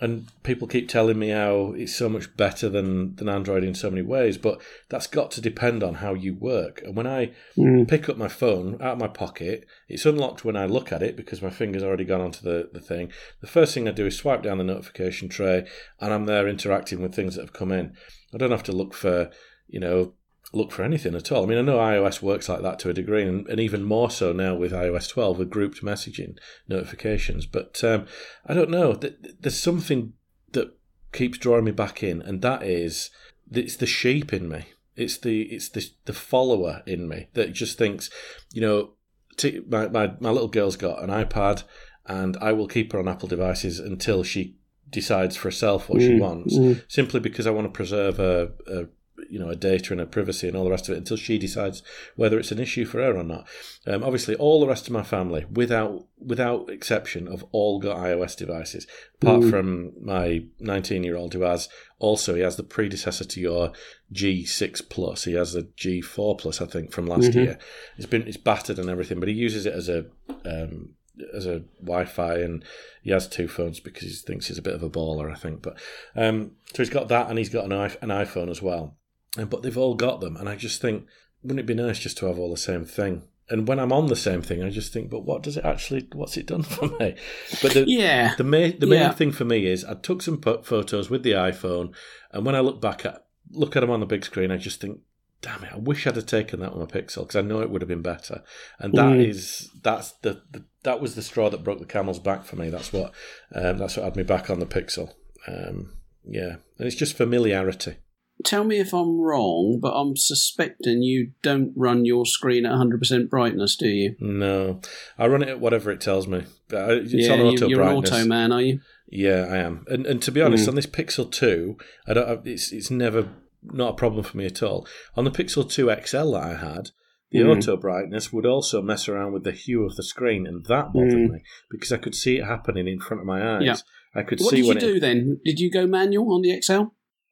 [SPEAKER 2] and people keep telling me how it's so much better than than Android in so many ways but that's got to depend on how you work. And when I hmm. pick up my phone out of my pocket it's unlocked when I look at it because my finger's already gone onto the, the thing. The first thing I do is swipe down the notification tray and I'm there interacting with things that have come in. I don't have to look for you know look for anything at all. I mean, I know iOS works like that to a degree, and, and even more so now with iOS 12 with grouped messaging notifications. But um, I don't know. There's something that keeps drawing me back in, and that is it's the sheep in me. It's the it's the the follower in me that just thinks, you know, t- my, my my little girl's got an iPad, and I will keep her on Apple devices until she decides for herself what she wants, simply because I want to preserve her, her you know, her data and her privacy and all the rest of it until she decides whether it's an issue for her or not. Um, obviously, all the rest of my family, without without exception, have all got iOS devices, apart from my 19 year old who has also he has the predecessor to your G6 Plus. He has a G4 Plus, I think, from last year. It's been it's battered and everything, but he uses it as a um, as a Wi-Fi, and he has two phones because he thinks he's a bit of a baller, I think. But um, so he's got that, and he's got an, an iPhone as well. But they've all got them, and I just think, wouldn't it be nice just to have all the same thing? And when I'm on the same thing, I just think, but what does it actually? What's it done for me? But the
[SPEAKER 3] Yeah,
[SPEAKER 2] the main the main
[SPEAKER 3] Yeah.
[SPEAKER 2] thing for me is I took some photos with the iPhone, and when I look back at look at them on the big screen, I just think, damn it, I wish I'd have taken that on my Pixel because I know it would have been better. And that is that's the, the that was the straw that broke the camel's back for me. That's what um, that's what had me back on the Pixel. Um, yeah, and it's just familiarity.
[SPEAKER 3] Tell me if I'm wrong, but I'm suspecting you don't run your screen at 100% brightness, do you?
[SPEAKER 2] No, I run it at whatever it tells me. Uh, it's
[SPEAKER 3] yeah,
[SPEAKER 2] on
[SPEAKER 3] you,
[SPEAKER 2] auto
[SPEAKER 3] you're an auto man, are you?
[SPEAKER 2] Yeah, I am. And and to be honest, mm. on this Pixel Two, I don't. Uh, it's it's never not a problem for me at all. On the Pixel Two XL that I had, the
[SPEAKER 3] Mm.
[SPEAKER 2] auto brightness would also mess around with the hue of the screen, and that bothered mm. me because I could see it happening in front of my eyes.
[SPEAKER 3] Yeah.
[SPEAKER 2] I could
[SPEAKER 3] What
[SPEAKER 2] see
[SPEAKER 3] did you do
[SPEAKER 2] it.
[SPEAKER 3] then? Did you go manual on the XL?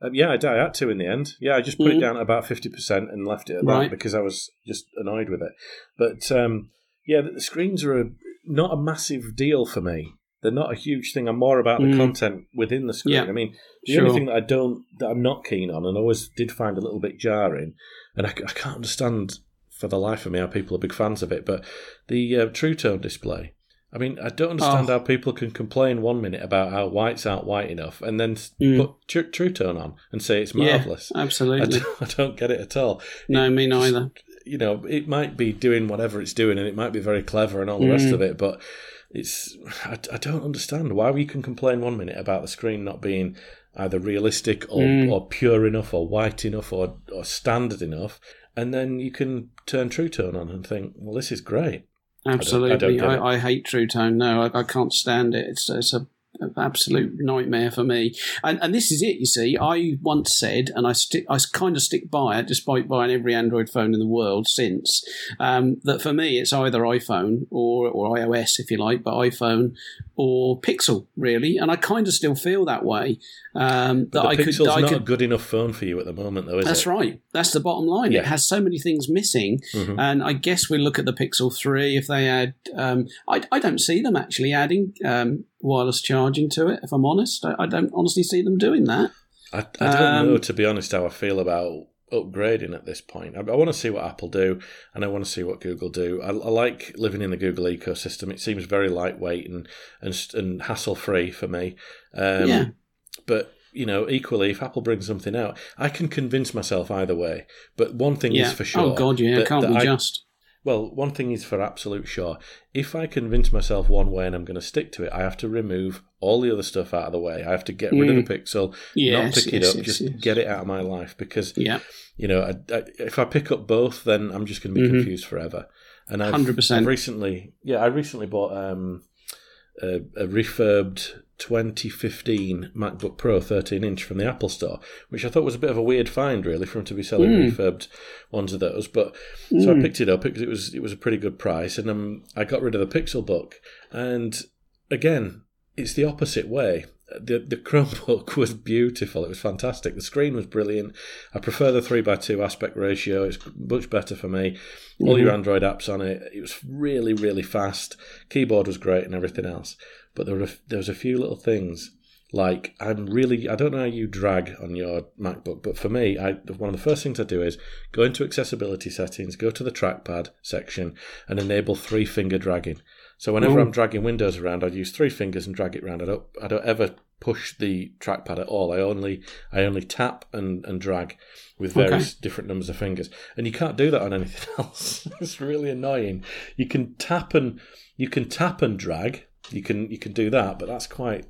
[SPEAKER 2] Um, yeah, I. I had to in the end. Yeah, I just put it
[SPEAKER 3] Mm.
[SPEAKER 2] down at about fifty percent and left it at
[SPEAKER 3] Right.
[SPEAKER 2] that because I was just annoyed with it. But um, yeah, the the screens are a, not a massive deal for me. They're not a huge thing. I'm more about the
[SPEAKER 3] Mm.
[SPEAKER 2] content within the screen.
[SPEAKER 3] Yeah.
[SPEAKER 2] I mean, the
[SPEAKER 3] Sure.
[SPEAKER 2] only thing that I don't, that I'm not keen on, and always did find a little bit jarring, and I can't understand for the life of me how people are big fans of it, but the uh, True Tone display. I mean, I don't understand
[SPEAKER 3] Oh.
[SPEAKER 2] how people can complain one minute about how whites aren't white enough, and then
[SPEAKER 3] Mm.
[SPEAKER 2] put True, True Tone on and say it's
[SPEAKER 3] Yeah,
[SPEAKER 2] marvelous. I
[SPEAKER 3] absolutely.
[SPEAKER 2] don't, I don't get it at all.
[SPEAKER 3] No, me neither.
[SPEAKER 2] you know, it might be doing whatever it's doing, and it might be very clever and all the rest
[SPEAKER 3] Mm.
[SPEAKER 2] of it, but it's I, I don't understand why we can complain one minute about the screen not being either realistic or,
[SPEAKER 3] Mm.
[SPEAKER 2] or pure enough or white enough or, or standard enough, and then you can turn True Tone on and think, well, this is great.
[SPEAKER 3] Absolutely,
[SPEAKER 2] get
[SPEAKER 3] I,
[SPEAKER 2] it.
[SPEAKER 3] I, hate True Tone. No, I, I can't stand it. It's it's a absolute nightmare for me. And and this is it. You see, I once said, and I stick, I kind of stick by it, despite buying every Android phone in the world since. Um, that for me, it's either iPhone or or iOS, if you like, but iPhone or Pixel, really. And I kind of still feel that way. Um, that I could,
[SPEAKER 2] Pixel's
[SPEAKER 3] that I
[SPEAKER 2] not
[SPEAKER 3] could
[SPEAKER 2] a good enough phone for you at the moment, though, is
[SPEAKER 3] that's
[SPEAKER 2] it?
[SPEAKER 3] right. That's the bottom line.
[SPEAKER 2] Yeah.
[SPEAKER 3] It has so many things missing,
[SPEAKER 2] Mhm.
[SPEAKER 3] and I guess we look at the Pixel Three. If they add, um, I, I don't see them actually adding um, wireless charging to it. If I'm honest, I, I don't honestly see them doing that.
[SPEAKER 2] I, I don't
[SPEAKER 3] Um,
[SPEAKER 2] know, to be honest, how I feel about upgrading at this point. I, I want to see what Apple do, and I want to see what Google do. I, I like living in the Google ecosystem. It seems very lightweight and and, and hassle free for me. Um,
[SPEAKER 3] Yeah.
[SPEAKER 2] But you know, equally, if Apple brings something out, I can convince myself either way. But one thing
[SPEAKER 3] Yeah.
[SPEAKER 2] is for sure.
[SPEAKER 3] Oh God, yeah.
[SPEAKER 2] that-
[SPEAKER 3] can't
[SPEAKER 2] that
[SPEAKER 3] we
[SPEAKER 2] I-
[SPEAKER 3] just?
[SPEAKER 2] Well, one thing is for absolute sure. If I convince myself one way and I'm going to stick to it, I have to remove all the other stuff out of the way. I have to get rid of the Pixel, not
[SPEAKER 3] Yes,
[SPEAKER 2] pick it up,
[SPEAKER 3] yes,
[SPEAKER 2] just
[SPEAKER 3] yes.
[SPEAKER 2] get it out of my life because
[SPEAKER 3] Yeah,
[SPEAKER 2] you know, I, I, if I pick up both, then I'm just going to be
[SPEAKER 3] Mhm.
[SPEAKER 2] confused forever. And I've,
[SPEAKER 3] 100%.
[SPEAKER 2] I've recently, yeah, I recently bought um, a, a refurbed 2015 MacBook Pro 13 inch from the Apple Store, which I thought was a bit of a weird find, really, for them to be selling
[SPEAKER 3] Mm.
[SPEAKER 2] refurbed ones of those. But so I
[SPEAKER 3] Mm.
[SPEAKER 2] picked it up because it was it was a pretty good price, and um, I got rid of the Pixel Book. And again, it's the opposite way. The the Chromebook was beautiful. It was fantastic. The screen was brilliant. I prefer the three x two aspect ratio. It's much better for me. All your Android apps on it. It was really really fast. Keyboard was great and everything else. But there were a, there was a few little things like I'm really I don't know how you drag on your MacBook, but for me, I one of the first things I do is go into accessibility settings, go to the trackpad section, and enable three finger dragging. So whenever
[SPEAKER 3] Ooh.
[SPEAKER 2] I'm dragging Windows around, I'd use three fingers and drag it around. I don't I don't ever push the trackpad at all. I only I only tap and, and drag with
[SPEAKER 3] Okay.
[SPEAKER 2] various different numbers of fingers. And you can't do that on anything else. it's really annoying. You can tap and you can tap and drag. You can you can do that, but that's quite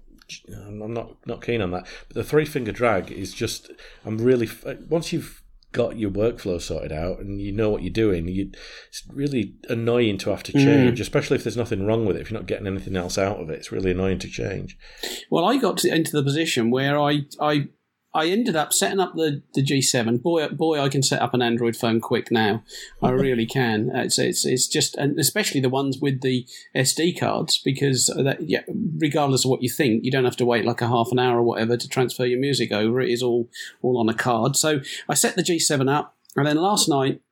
[SPEAKER 2] I'm not not keen on that. But the three finger drag is just I'm really once you've got your workflow sorted out and you know what you're doing, you, it's really annoying to have to mm. change, especially if there's nothing wrong with it. If you're not getting anything else out of it, it's really annoying to change.
[SPEAKER 3] Well, I got to, into the position where I, I I ended up setting up the, the G7. Boy, boy, I can set up an Android phone quick now. I really can. It's, it's it's just, and especially the ones with the SD cards, because that, yeah, regardless of what you think, you don't have to wait like a half an hour or whatever to transfer your music over. It is all all on a card. So I set the G7 up, and then last night,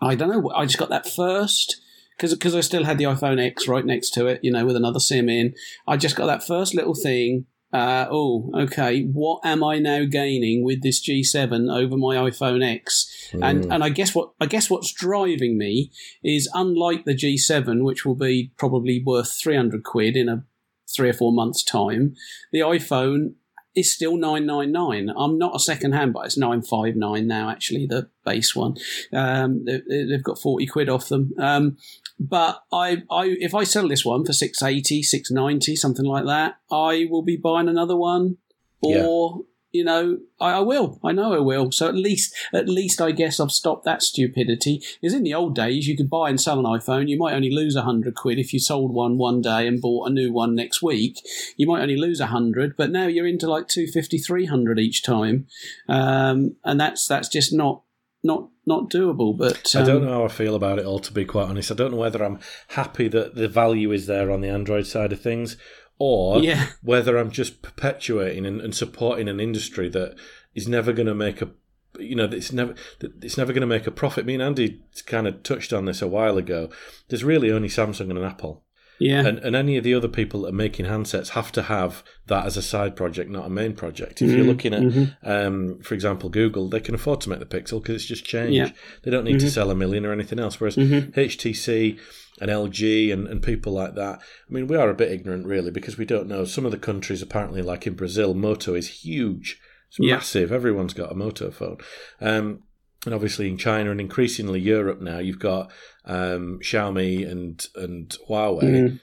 [SPEAKER 3] I don't know, I just got that first because I still had the iPhone X right next to it, you know, with another SIM in. I just got that first little thing. Uh, oh, okay. What am I now gaining with this G7 over my iPhone X? And and I guess what I guess what's driving me is unlike the G7, which will be probably worth three hundred quid in a three or four months' time, the iPhone is still nine nine nine. I'm not a second hand, but it's nine five nine now. Actually, the base one. Um, they, they've got forty quid off them. Um, but I, I, if I sell this one for 680, 690, something like that, I will be buying another one, or you know, I, I will. I know I will. So at least, at least, I guess I've stopped that stupidity. Because in the old days, you could buy and sell an iPhone. You might only lose a hundred quid if you sold one one day and bought a new one next week. You might only lose a hundred, but now you're into like 250, 300 each time, um, and that's that's just not not not doable. But um,
[SPEAKER 2] I don't know how I feel about it all, to be quite honest. I don't know whether I'm happy that the value is there on the Android side of things, or
[SPEAKER 3] Yeah.
[SPEAKER 2] whether I'm just perpetuating and, and supporting an industry that is never going to make a you know it's never it's never going to make a profit. Me and Andy kind of touched on this a while ago. There's really only Samsung and Apple.
[SPEAKER 3] Yeah.
[SPEAKER 2] And, and any of the other people that are making handsets have to have that as a side project, not a main project. If you're looking at, um, for example, Google, they can afford to make the Pixel because it's just change.
[SPEAKER 3] Yeah.
[SPEAKER 2] They don't need to sell a million or anything else. Whereas HTC and LG and, and people like that, I mean, we are a bit ignorant really because we don't know. Some of the countries, apparently, like in Brazil, Moto is huge. It's
[SPEAKER 3] Yeah.
[SPEAKER 2] massive. Everyone's got a Moto phone. Um, and obviously in China and increasingly Europe now, you've got um, Xiaomi and and Huawei.
[SPEAKER 3] Mm.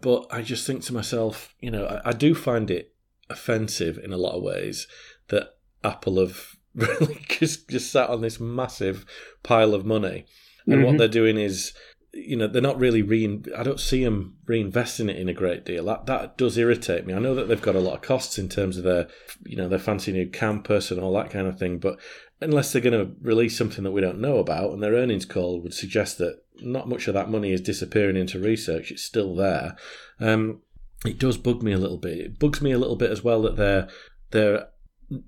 [SPEAKER 2] But I just think to myself, you know, I, I do find it offensive in a lot of ways that Apple have really just just sat on this massive pile of money, and what
[SPEAKER 3] Mhm.
[SPEAKER 2] they're doing is. You know they're not really rein. I don't see them reinvesting it in a great deal. That that does irritate me. I know that they've got a lot of costs in terms of their, you know, their fancy new campus and all that kind of thing. But unless they're going to release something that we don't know about, and their earnings call would suggest that not much of that money is disappearing into research, it's still there. Um, it does bug me a little bit. It bugs me a little bit as well that their their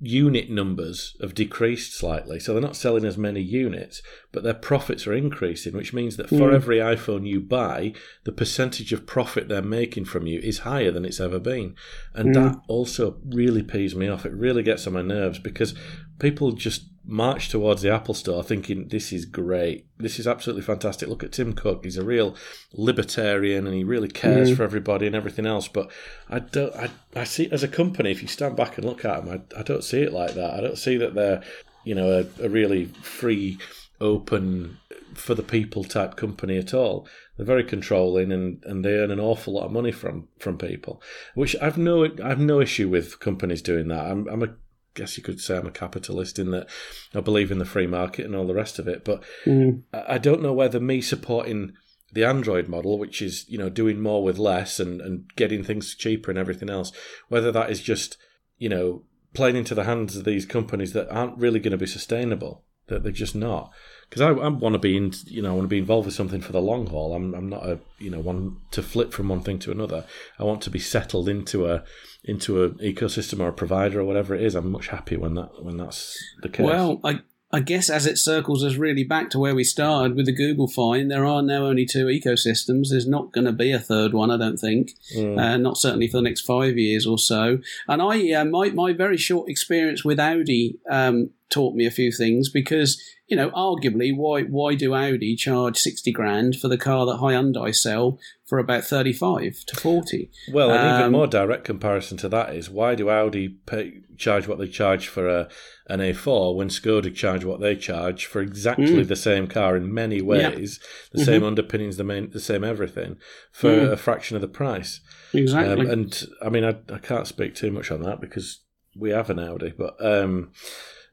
[SPEAKER 2] unit numbers have decreased slightly, so they're not selling as many units, but their profits are increasing, which means that for
[SPEAKER 3] Mm.
[SPEAKER 2] every iPhone you buy, the percentage of profit they're making from you is higher than it's ever been, and
[SPEAKER 3] Mm.
[SPEAKER 2] that also really pees me off. It really gets on my nerves because people just march towards the Apple Store thinking this is great, this is absolutely fantastic. Look at Tim Cook; he's a real libertarian and he really cares
[SPEAKER 3] Mm.
[SPEAKER 2] for everybody and everything else. But I don't. I, I see as a company, if you stand back and look at them, I, I don't see it like that. I don't see that they're, you know, a, a really free, open, for the people type company at all. They're very controlling and, and they earn an awful lot of money from from people, which I've no I've no issue with companies doing that. I'm I'm a guess you could say I'm a capitalist in that I believe in the free market and all the rest of it. But
[SPEAKER 3] Mm.
[SPEAKER 2] I don't know whether me supporting the Android model, which is you know doing more with less and, and getting things cheaper and everything else, whether that is just you know playing into the hands of these companies that aren't really going to be sustainable, that they're just not. Because I, I want to be in, you know, I want to be involved with something for the long haul. I'm, I'm not a, you know, one to flip from one thing to another. I want to be settled into a, into an ecosystem or a provider or whatever it is. I'm much happier when that when that's the case.
[SPEAKER 3] Well, I, I guess as it circles us really back to where we started with the Google find, there are now only two ecosystems. There's not going to be a third one, I don't think.
[SPEAKER 2] Mm.
[SPEAKER 3] Uh, not certainly for the next five years or so. And I, uh, my my very short experience with Audi um, taught me a few things because you know, arguably, why why do Audi charge sixty grand for the car that Hyundai sell for about thirty five to forty?
[SPEAKER 2] Well, an even
[SPEAKER 3] Um,
[SPEAKER 2] more direct comparison to that is why do Audi pay, charge what they charge for a, an A4 when Skoda charge what they charge for exactly
[SPEAKER 3] Mm.
[SPEAKER 2] the same car in many ways, the
[SPEAKER 3] Mhm.
[SPEAKER 2] same underpinnings, the main, the same everything for
[SPEAKER 3] Mm.
[SPEAKER 2] a fraction of the price.
[SPEAKER 3] Exactly.
[SPEAKER 2] Um, and I mean, I, I can't speak too much on that because we have an Audi, but um,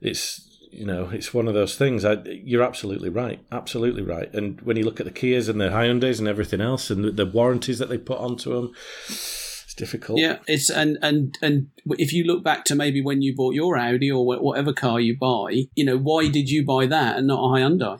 [SPEAKER 2] it's you know it's one of those things. I, you're absolutely right, absolutely right. And when you look at the Kias and the Hyundai's and everything else, and the, the warranties that they put onto them, it's difficult.
[SPEAKER 3] Yeah, it's and and and if you look back to maybe when you bought your Audi or whatever car you buy, you know, why did you buy that and not a Hyundai?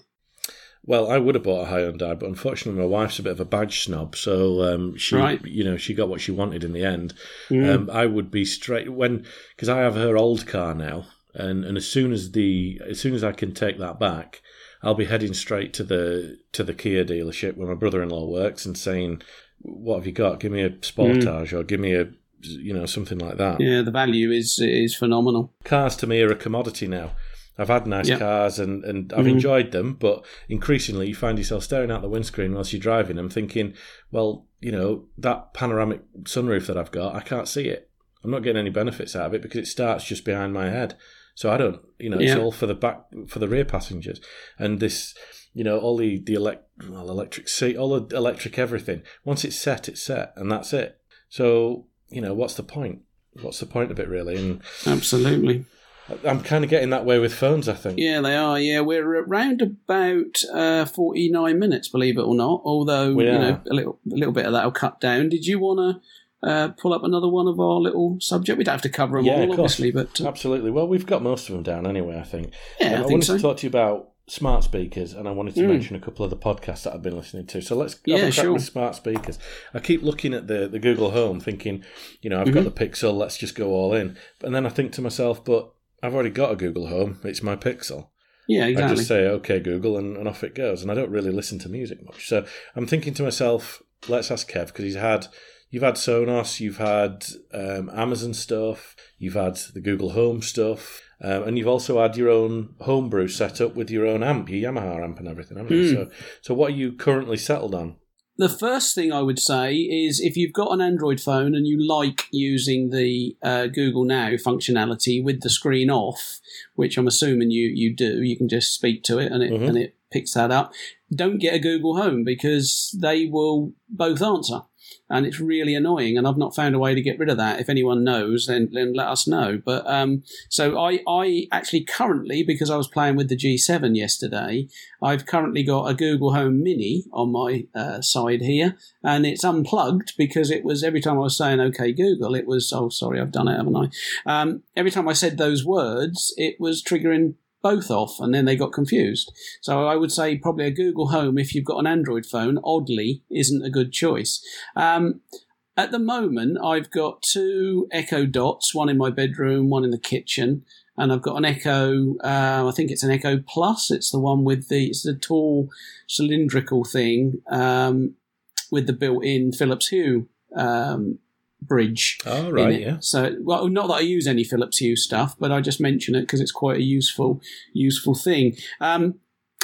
[SPEAKER 2] Well, I would have bought a Hyundai, but unfortunately, my wife's a bit of a badge snob, so um, she,
[SPEAKER 3] Right.
[SPEAKER 2] you know, she got what she wanted in the end.
[SPEAKER 3] Mm.
[SPEAKER 2] Um, I would be straight when because I have her old car now, and, and as soon as the as soon as I can take that back, I'll be heading straight to the to the Kia dealership where my brother-in-law works and saying, "What have you got? Give me a Sportage or give me a you know something like that."
[SPEAKER 3] yeah, the value is is phenomenal.
[SPEAKER 2] Cars to me are a commodity now. I've had nice
[SPEAKER 3] Yeah.
[SPEAKER 2] cars and, and I've
[SPEAKER 3] Mhm.
[SPEAKER 2] enjoyed them, but increasingly you find yourself staring out the windscreen whilst you're driving them, thinking, well, you know, that panoramic sunroof that I've got, I can't see it. I'm not getting any benefits out of it because it starts just behind my head. So I don't, you know, it's all for the back, for the rear passengers. And this, you know, all the, the elect, well, electric seat, all the electric everything. Once it's set, it's set, and that's it. So, you know, what's the point? What's the point of it really? And
[SPEAKER 3] Absolutely.
[SPEAKER 2] I'm kind of getting that way with phones, I think.
[SPEAKER 3] Yeah, they are. Yeah, we're around about uh, forty nine minutes, believe it or not. Although
[SPEAKER 2] We
[SPEAKER 3] you
[SPEAKER 2] are.
[SPEAKER 3] know a little a little bit of that will cut down. Did you want to uh, pull up another one of our little subject? We don't have to cover them
[SPEAKER 2] Yeah,
[SPEAKER 3] all, obviously, but uh,
[SPEAKER 2] Absolutely. Well, we've got most of them down anyway, I think.
[SPEAKER 3] yeah,
[SPEAKER 2] Um,
[SPEAKER 3] I
[SPEAKER 2] I
[SPEAKER 3] think
[SPEAKER 2] wanted
[SPEAKER 3] so.
[SPEAKER 2] to talk to you about smart speakers, and I wanted to
[SPEAKER 3] Mm.
[SPEAKER 2] mention a couple of the podcasts that I've been listening to. So let's have
[SPEAKER 3] Yeah, sure.
[SPEAKER 2] with smart speakers. I keep looking at the, the Google Home, thinking, you know, I've
[SPEAKER 3] Mm-hmm.
[SPEAKER 2] got the Pixel, let's just go all in. And then I think to myself, but I've already got a Google Home, it's my Pixel.
[SPEAKER 3] Yeah, exactly.
[SPEAKER 2] I just say, okay, Google, and, and off it goes. And I don't really listen to music much. So I'm thinking to myself, let's ask Kev, because he's had, you've had Sonos, you've had um, Amazon stuff, you've had the Google Home stuff, um, and you've also had your own homebrew set up with your own amp, your Yamaha amp and everything, haven't you?
[SPEAKER 3] Hmm.
[SPEAKER 2] So, so what are you currently settled on?
[SPEAKER 3] the first thing I would say is if you've got an Android phone and you like using the uh, Google Now functionality with the screen off, which I'm assuming you, you do, you can just speak to it and it,
[SPEAKER 2] Mhm.
[SPEAKER 3] and it picks that up. Don't get a Google Home because they will both answer. And it's really annoying, and I've not found a way to get rid of that. If anyone knows, then then let us know. But um, so I I actually currently because I was playing with the G7 yesterday, I've currently got a Google Home Mini on my uh, side here, and it's unplugged because it was every time I was saying "Okay, Google," it was oh sorry, I've done it, haven't I? Um, every time I said those words, it was triggering both off, and then they got confused. So I would say probably a Google Home if you've got an Android phone. Oddly, isn't a good choice. Um, at the moment, I've got two Echo Dots, one in my bedroom, one in the kitchen, and I've got an Echo. Uh, I think it's an Echo Plus. It's the one with the it's the tall cylindrical thing um, with the built-in Philips Hue um, bridge.
[SPEAKER 2] Oh, right, yeah.
[SPEAKER 3] So, well, not that I use any Philips Hue stuff, but I just mention it because it's quite a useful, useful thing. Um,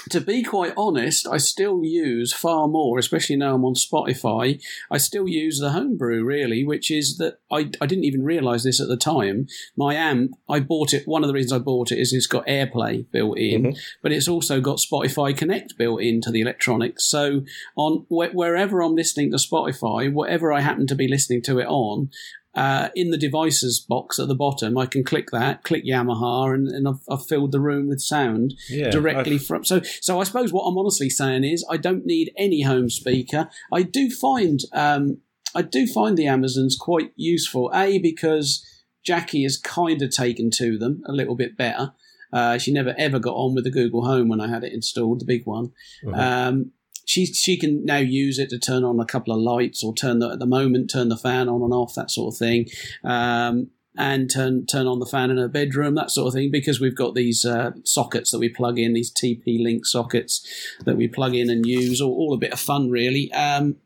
[SPEAKER 3] to be quite honest, I still use far more, especially now I'm on Spotify. I still use the homebrew really, which is that I, I didn't even realize this at the time. My amp, I bought it. One of the reasons I bought it is it's got AirPlay built in,
[SPEAKER 2] Mhm.
[SPEAKER 3] but it's also got Spotify Connect built into the electronics. So on wh- wherever I'm listening to Spotify, whatever I happen to be listening to it on, uh, in the devices box at the bottom, I can click that, click Yamaha, and, and I've, I've filled the room with sound
[SPEAKER 2] Yeah,
[SPEAKER 3] directly
[SPEAKER 2] I've-
[SPEAKER 3] from. So, so I suppose what I'm honestly saying is I don't need any home speaker. I do find, um, I do find the Amazons quite useful. A because Jackie has kind of taken to them a little bit better. Uh, she never ever got on with the Google Home when I had it installed, the big one.
[SPEAKER 2] Mhm.
[SPEAKER 3] Um, she she can now use it to turn on a couple of lights or turn the at the moment turn the fan on and off that sort of thing. Um, and turn turn on the fan in her bedroom, that sort of thing, because we've got these uh, sockets that we plug in, these TP Link sockets that we plug in and use, all, all a bit of fun, really. Um,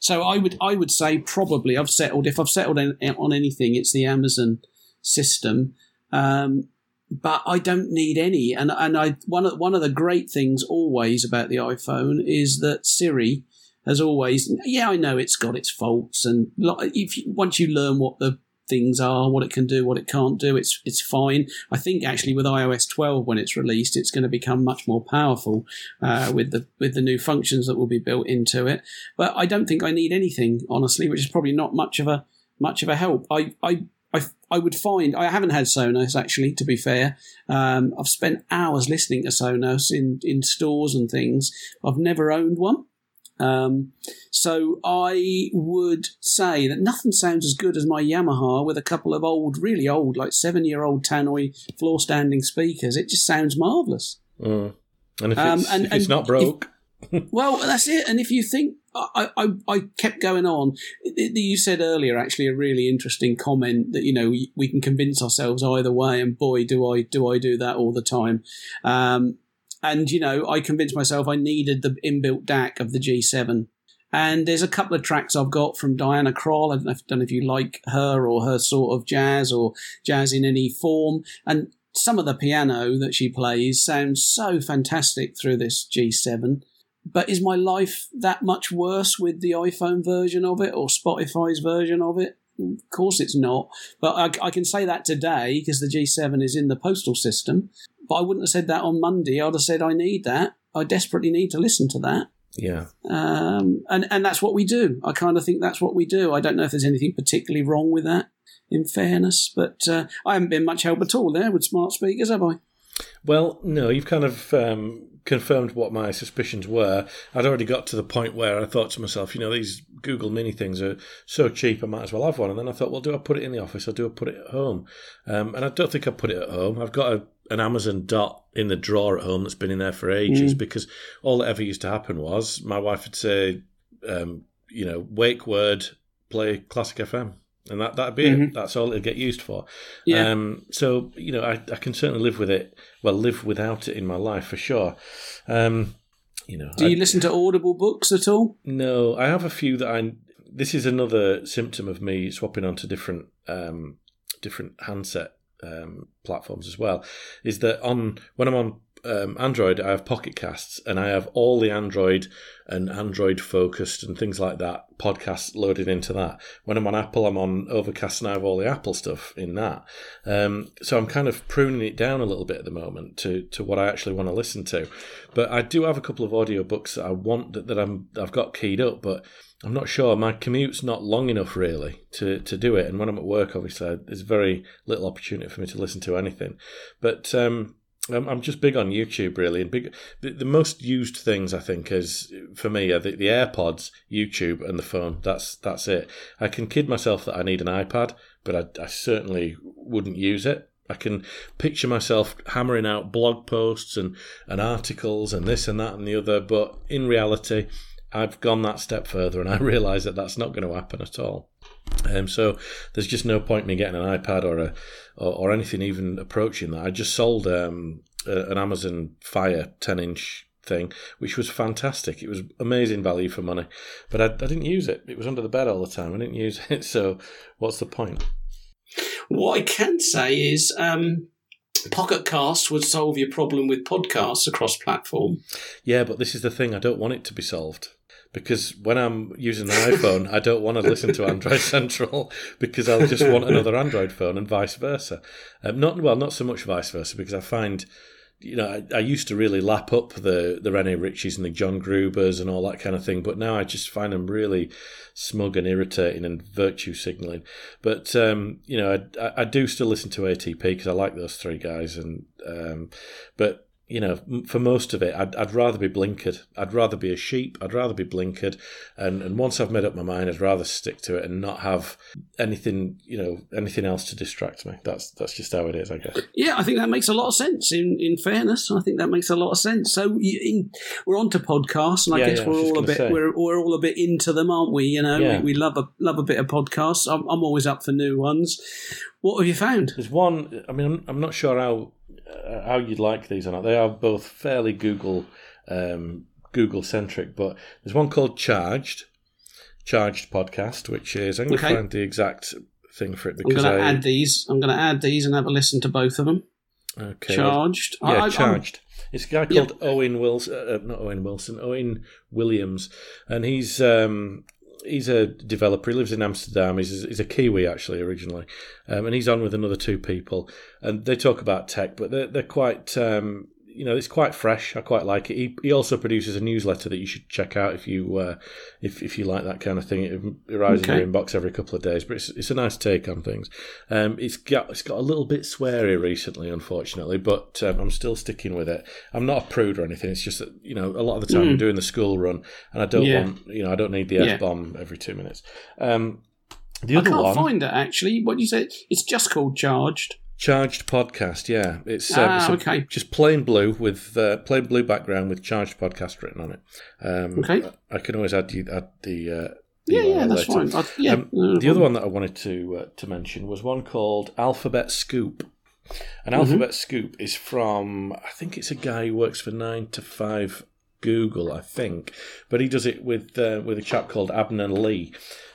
[SPEAKER 3] so I would I would say probably I've settled if I've settled on, on anything, it's the Amazon system. Um, but I don't need any. And and I one of one of the great things always about the iPhone is that Siri has always. Yeah, I know it's got its faults, and if you, once you learn what the things are, what it can do, what it can't do, it's it's fine. I think actually with iOS 12 when it's released, it's going to become much more powerful uh, with the with the new functions that will be built into it. But I don't think I need anything honestly, which is probably not much of a much of a help. I I I, I would find I haven't had Sonos actually. To be fair, um, I've spent hours listening to Sonos in in stores and things. I've never owned one. Um, so I would say that nothing sounds as good as my Yamaha with a couple of old, really old, like seven year old Tannoy floor standing speakers. It just sounds marvellous.
[SPEAKER 2] Mm. And if
[SPEAKER 3] Um,
[SPEAKER 2] it's,
[SPEAKER 3] and-
[SPEAKER 2] if it's
[SPEAKER 3] and
[SPEAKER 2] not broke,
[SPEAKER 3] Well, that's it. And if you think, I, I, I kept going on. You said earlier, actually, a really interesting comment that you know we, we can convince ourselves either way, and boy, do I do I do that all the time. Um, and you know, I convinced myself I needed the inbuilt DAC of the G7. And there's a couple of tracks I've got from Diana Krall. I don't know if, don't know if you like her or her sort of jazz or jazz in any form. And some of the piano that she plays sounds so fantastic through this G7 but is my life that much worse with the iPhone version of it or Spotify's version of it? Of course it's not. But I, I can say that today because the G7 is in the postal system. But I wouldn't have said that on Monday. I'd have said I need that. I desperately need to listen to that.
[SPEAKER 2] yeah.
[SPEAKER 3] Um, and, and that's what we do. I kind of think that's what we do. I don't know if there's anything particularly wrong with that, in fairness. But uh, I haven't been much help at all there with smart speakers, have I?
[SPEAKER 2] Well, no, you've kind of um, confirmed what my suspicions were. I'd already got to the point where I thought to myself, you know, these Google Mini things are so cheap, I might as well have one. And then I thought, well, do I put it in the office or do I put it at home? Um, and I don't think I put it at home. I've got a, an Amazon Dot in the drawer at home that's been in there for ages because all that ever used to happen was my wife would say, um, you know, wake word, play classic FM. And that, that'd be it. That's all it'd get used for.
[SPEAKER 3] Yeah.
[SPEAKER 2] Um, so, you know, I, I can certainly live with it, well, live without it in my life for sure. Um, you know,
[SPEAKER 3] Do
[SPEAKER 2] I-
[SPEAKER 3] you listen to Audible books at all?
[SPEAKER 2] no, I have a few that I. This is another symptom of me swapping onto different um, different handset um, platforms as well. Is that on when I'm on um, Android, I have Pocket Casts, and I have all the Android and Android focused and things like that podcasts loaded into that. When I'm on Apple, I'm on Overcast, and I have all the Apple stuff in that. Um, so I'm kind of pruning it down a little bit at the moment to to what I actually want to listen to. But I do have a couple of audiobooks that I want that, that I'm I've got keyed up, but I'm not sure. My commute's not long enough really to, to do it, and when I'm at work, obviously, there's very little opportunity for me to listen to anything. But um, I'm, I'm just big on YouTube really, and big. The, the, most used things I think is for me are the, the AirPods, YouTube, and the phone. That's that's it. I can kid myself that I need an iPad, but I, I certainly wouldn't use it. I can picture myself hammering out blog posts and, and articles and this and that and the other, but in reality, I've gone that step further and I realise that that's not going to happen at all. Um, so there's just no point me getting an iPad or a or, or anything even approaching that. I just sold um, a, an Amazon Fire 10 inch thing, which was fantastic. It was amazing value for money, but I, I didn't use it. It was under the bed all the time. I didn't use it. So what's the point?
[SPEAKER 3] What I can say is. Um... Pocket Cast would solve your problem with podcasts across platform.
[SPEAKER 2] Yeah, but this is the thing. I don't want it to be solved because when I'm using an iPhone, I don't want to listen to Android Central because I'll just want another Android phone and vice versa. Um, not well, not so much vice versa because I find, you know, I, I, used to really lap up the the Rene Ritchies and the John Grubers and all that kind of thing, but now I just find them really smug and irritating and virtue signaling. But um, you know, I, I, do still listen to ATP because I like those three guys, and um, but you know, for most of it, I'd, I'd rather be blinkered. I'd rather be a sheep. I'd rather be blinkered. And, and once I've made up my mind, I'd rather stick to it and not have anything, you know, anything else to distract me. That's that's just how it is, I guess.
[SPEAKER 3] Yeah, I think that makes a lot of sense. In in fairness, I think that makes a lot of sense. So in, we're on to podcasts, and I yeah, guess yeah, we're I all a bit we're we're all a bit into them, aren't we? You know, yeah. we, we, love a love a bit of podcasts. I'm, I'm always up for new ones. What have you found?
[SPEAKER 2] There's one. I mean, I'm, I'm not sure how how you'd like these or not. They are both fairly Google um, Google centric, but there's one called Charged, Charged podcast, which is I'm going to okay. find the exact thing for it
[SPEAKER 3] because I'm going to add these. I'm going to add these and have a listen to both of them. Okay. Charged.
[SPEAKER 2] Yeah, I, charged. I'm, it's a guy called yep. Owen Wilson, uh, not Owen Wilson, Owen Williams, and he's um, he's a developer. He lives in Amsterdam. He's, he's a Kiwi actually originally, um, and he's on with another two people, and they talk about tech, but they're they're quite um, you know, it's quite fresh. I quite like it. He, he also produces a newsletter that you should check out if you uh, if if you like that kind of thing. It arrives okay. in your inbox every couple of days, but it's, it's a nice take on things. Um, it's got it's got a little bit sweary recently, unfortunately, but um, I'm still sticking with it. I'm not a prude or anything. It's just that you know a lot of the time mm. I'm doing the school run, and I don't yeah. want you know I don't need the f bomb yeah. every two minutes. Um,
[SPEAKER 3] the other I can't one, find it actually. What do you say? It's just called charged.
[SPEAKER 2] Charged podcast, yeah. It's, um,
[SPEAKER 3] ah, it's okay.
[SPEAKER 2] just plain blue with uh, plain blue background with charged podcast written on it. Um, okay. I, can always add, you, add the. Uh,
[SPEAKER 3] yeah, yeah, that's later. fine. I, yeah,
[SPEAKER 2] um, no, the other one that I wanted to uh, to mention was one called Alphabet Scoop. An mm-hmm. Alphabet Scoop is from I think it's a guy who works for Nine to Five Google, I think, but he does it with uh, with a chap called Abner Li,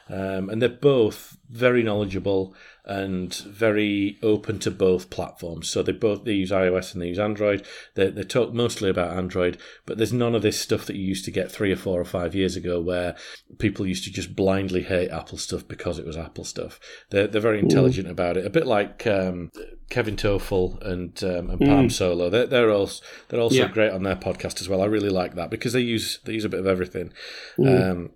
[SPEAKER 2] um, and they're both very knowledgeable and very open to both platforms. So they both they use iOS and they use Android. They they talk mostly about Android, but there's none of this stuff that you used to get three or four or five years ago, where people used to just blindly hate Apple stuff because it was Apple stuff. They're they're very intelligent Ooh. about it, a bit like. Um, Kevin Tofel and um, and Palm mm. Solo. They're they're also they're also yeah. great on their podcast as well. I really like that because they use they use a bit of everything. Mm. Um,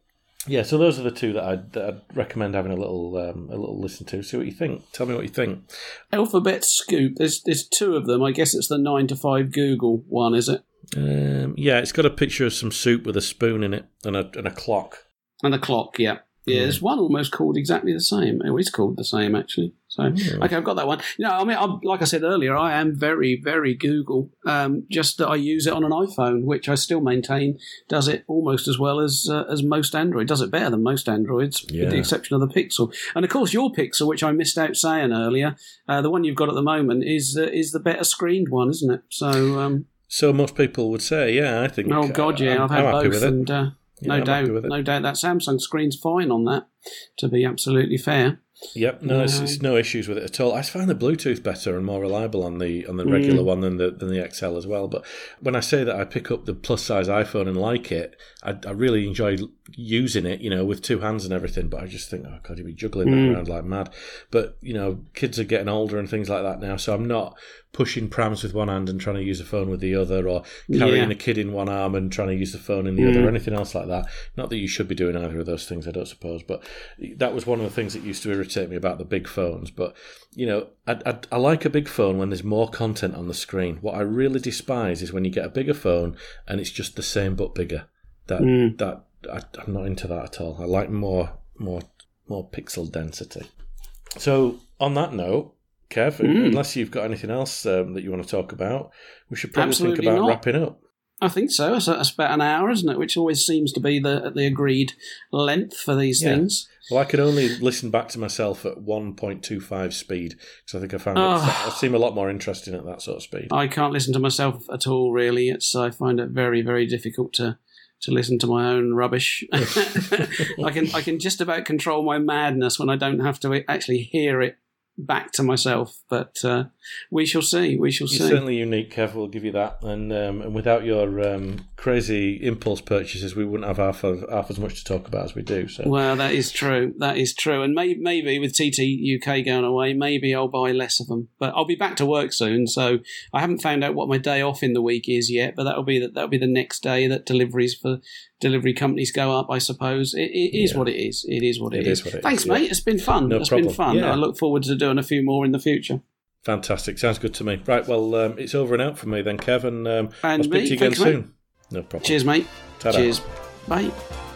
[SPEAKER 2] yeah, so those are the two that I'd, that I'd recommend having a little um, a little listen to. See what you think. Tell me what you think.
[SPEAKER 3] Alphabet Scoop. There's there's two of them. I guess it's the nine to five Google one, is it?
[SPEAKER 2] Um, yeah, it's got a picture of some soup with a spoon in it and a and a clock.
[SPEAKER 3] And a clock, yeah. Yeah, there's one almost called exactly the same. Oh, it's called the same actually. So yeah. okay, I've got that one. You know, I mean, I'm, like I said earlier, I am very, very Google. Um, just that I use it on an iPhone, which I still maintain does it almost as well as uh, as most Android. Does it better than most Androids, yeah. with the exception of the Pixel. And of course, your Pixel, which I missed out saying earlier, uh, the one you've got at the moment is uh, is the better screened one, isn't it? So. Um,
[SPEAKER 2] so most people would say, yeah, I think.
[SPEAKER 3] Oh God, yeah, uh, I've had I'm both, and no doubt, no doubt that Samsung screen's fine on that. To be absolutely fair,
[SPEAKER 2] Yep, no, it's,
[SPEAKER 3] No.
[SPEAKER 2] it's no issues with it at all. I find the Bluetooth better and more reliable on the on the mm. regular one than the than the XL as well. But when I say that I pick up the plus size iPhone and like it, I, I really enjoy using it. You know, with two hands and everything. But I just think, oh god, you'd be juggling that mm. around like mad. But you know, kids are getting older and things like that now, so I'm not pushing prams with one hand and trying to use a phone with the other, or carrying
[SPEAKER 3] Yeah.
[SPEAKER 2] a kid in one arm and trying to use the phone in the other, mm. or anything else like that. Not that you should be doing either of those things, I don't suppose. But that was one of the things that used to irritate me about the big phones. But you know, I, I, I like a big phone when there's more content on the screen. What I really despise is when you get a bigger phone and it's just the same but bigger. That that I, I'm not into that at all. I like more more more pixel density. So on that note, Kev,
[SPEAKER 3] Hmm.
[SPEAKER 2] unless you've got anything else um, that you want to talk about, we should probably
[SPEAKER 3] Absolutely
[SPEAKER 2] think about
[SPEAKER 3] not.
[SPEAKER 2] wrapping up.
[SPEAKER 3] I think so. That's, that's about an hour, isn't it? Which always seems to be the the agreed length for these
[SPEAKER 2] Yeah.
[SPEAKER 3] things.
[SPEAKER 2] Well, I could only listen back to myself at 1.25 speed because I think I found it,
[SPEAKER 3] Oh.
[SPEAKER 2] I seem a lot more interesting at that sort of speed.
[SPEAKER 3] I can't listen to myself at all. Really, it's I find it very very difficult to to listen to my own rubbish. I can I can just about control my madness when I don't have to actually hear it back to myself. But uh, we shall see. We shall
[SPEAKER 2] You're
[SPEAKER 3] see.
[SPEAKER 2] certainly unique, Kev. We'll give you that. And um, and without your um, crazy impulse purchases, we wouldn't have half of, half as much to talk about as we do. So
[SPEAKER 3] Well, that is true. That is true. And maybe, maybe with TT UK going away, maybe I'll buy less of them. But I'll be back to work soon, so I haven't found out what my day off in the week is yet. But that'll be the, that'll be the next day that deliveries for delivery companies go up. I suppose it, it is
[SPEAKER 2] Yeah.
[SPEAKER 3] what it is. It is what
[SPEAKER 2] It
[SPEAKER 3] it
[SPEAKER 2] is
[SPEAKER 3] is.
[SPEAKER 2] what it is,
[SPEAKER 3] Thanks,
[SPEAKER 2] yeah.
[SPEAKER 3] mate. It's been fun.
[SPEAKER 2] No
[SPEAKER 3] it's
[SPEAKER 2] problem.
[SPEAKER 3] been fun.
[SPEAKER 2] Yeah.
[SPEAKER 3] I look forward to doing a few more in the future.
[SPEAKER 2] Fantastic. Sounds good to me. Right. Well, um, it's over and out for me then, Kevin. And um,
[SPEAKER 3] And
[SPEAKER 2] I'll speak
[SPEAKER 3] me.
[SPEAKER 2] to you again
[SPEAKER 3] Thanks, mate.
[SPEAKER 2] soon. No problem.
[SPEAKER 3] Cheers, mate.
[SPEAKER 2] Ta-da.
[SPEAKER 3] Cheers. Bye.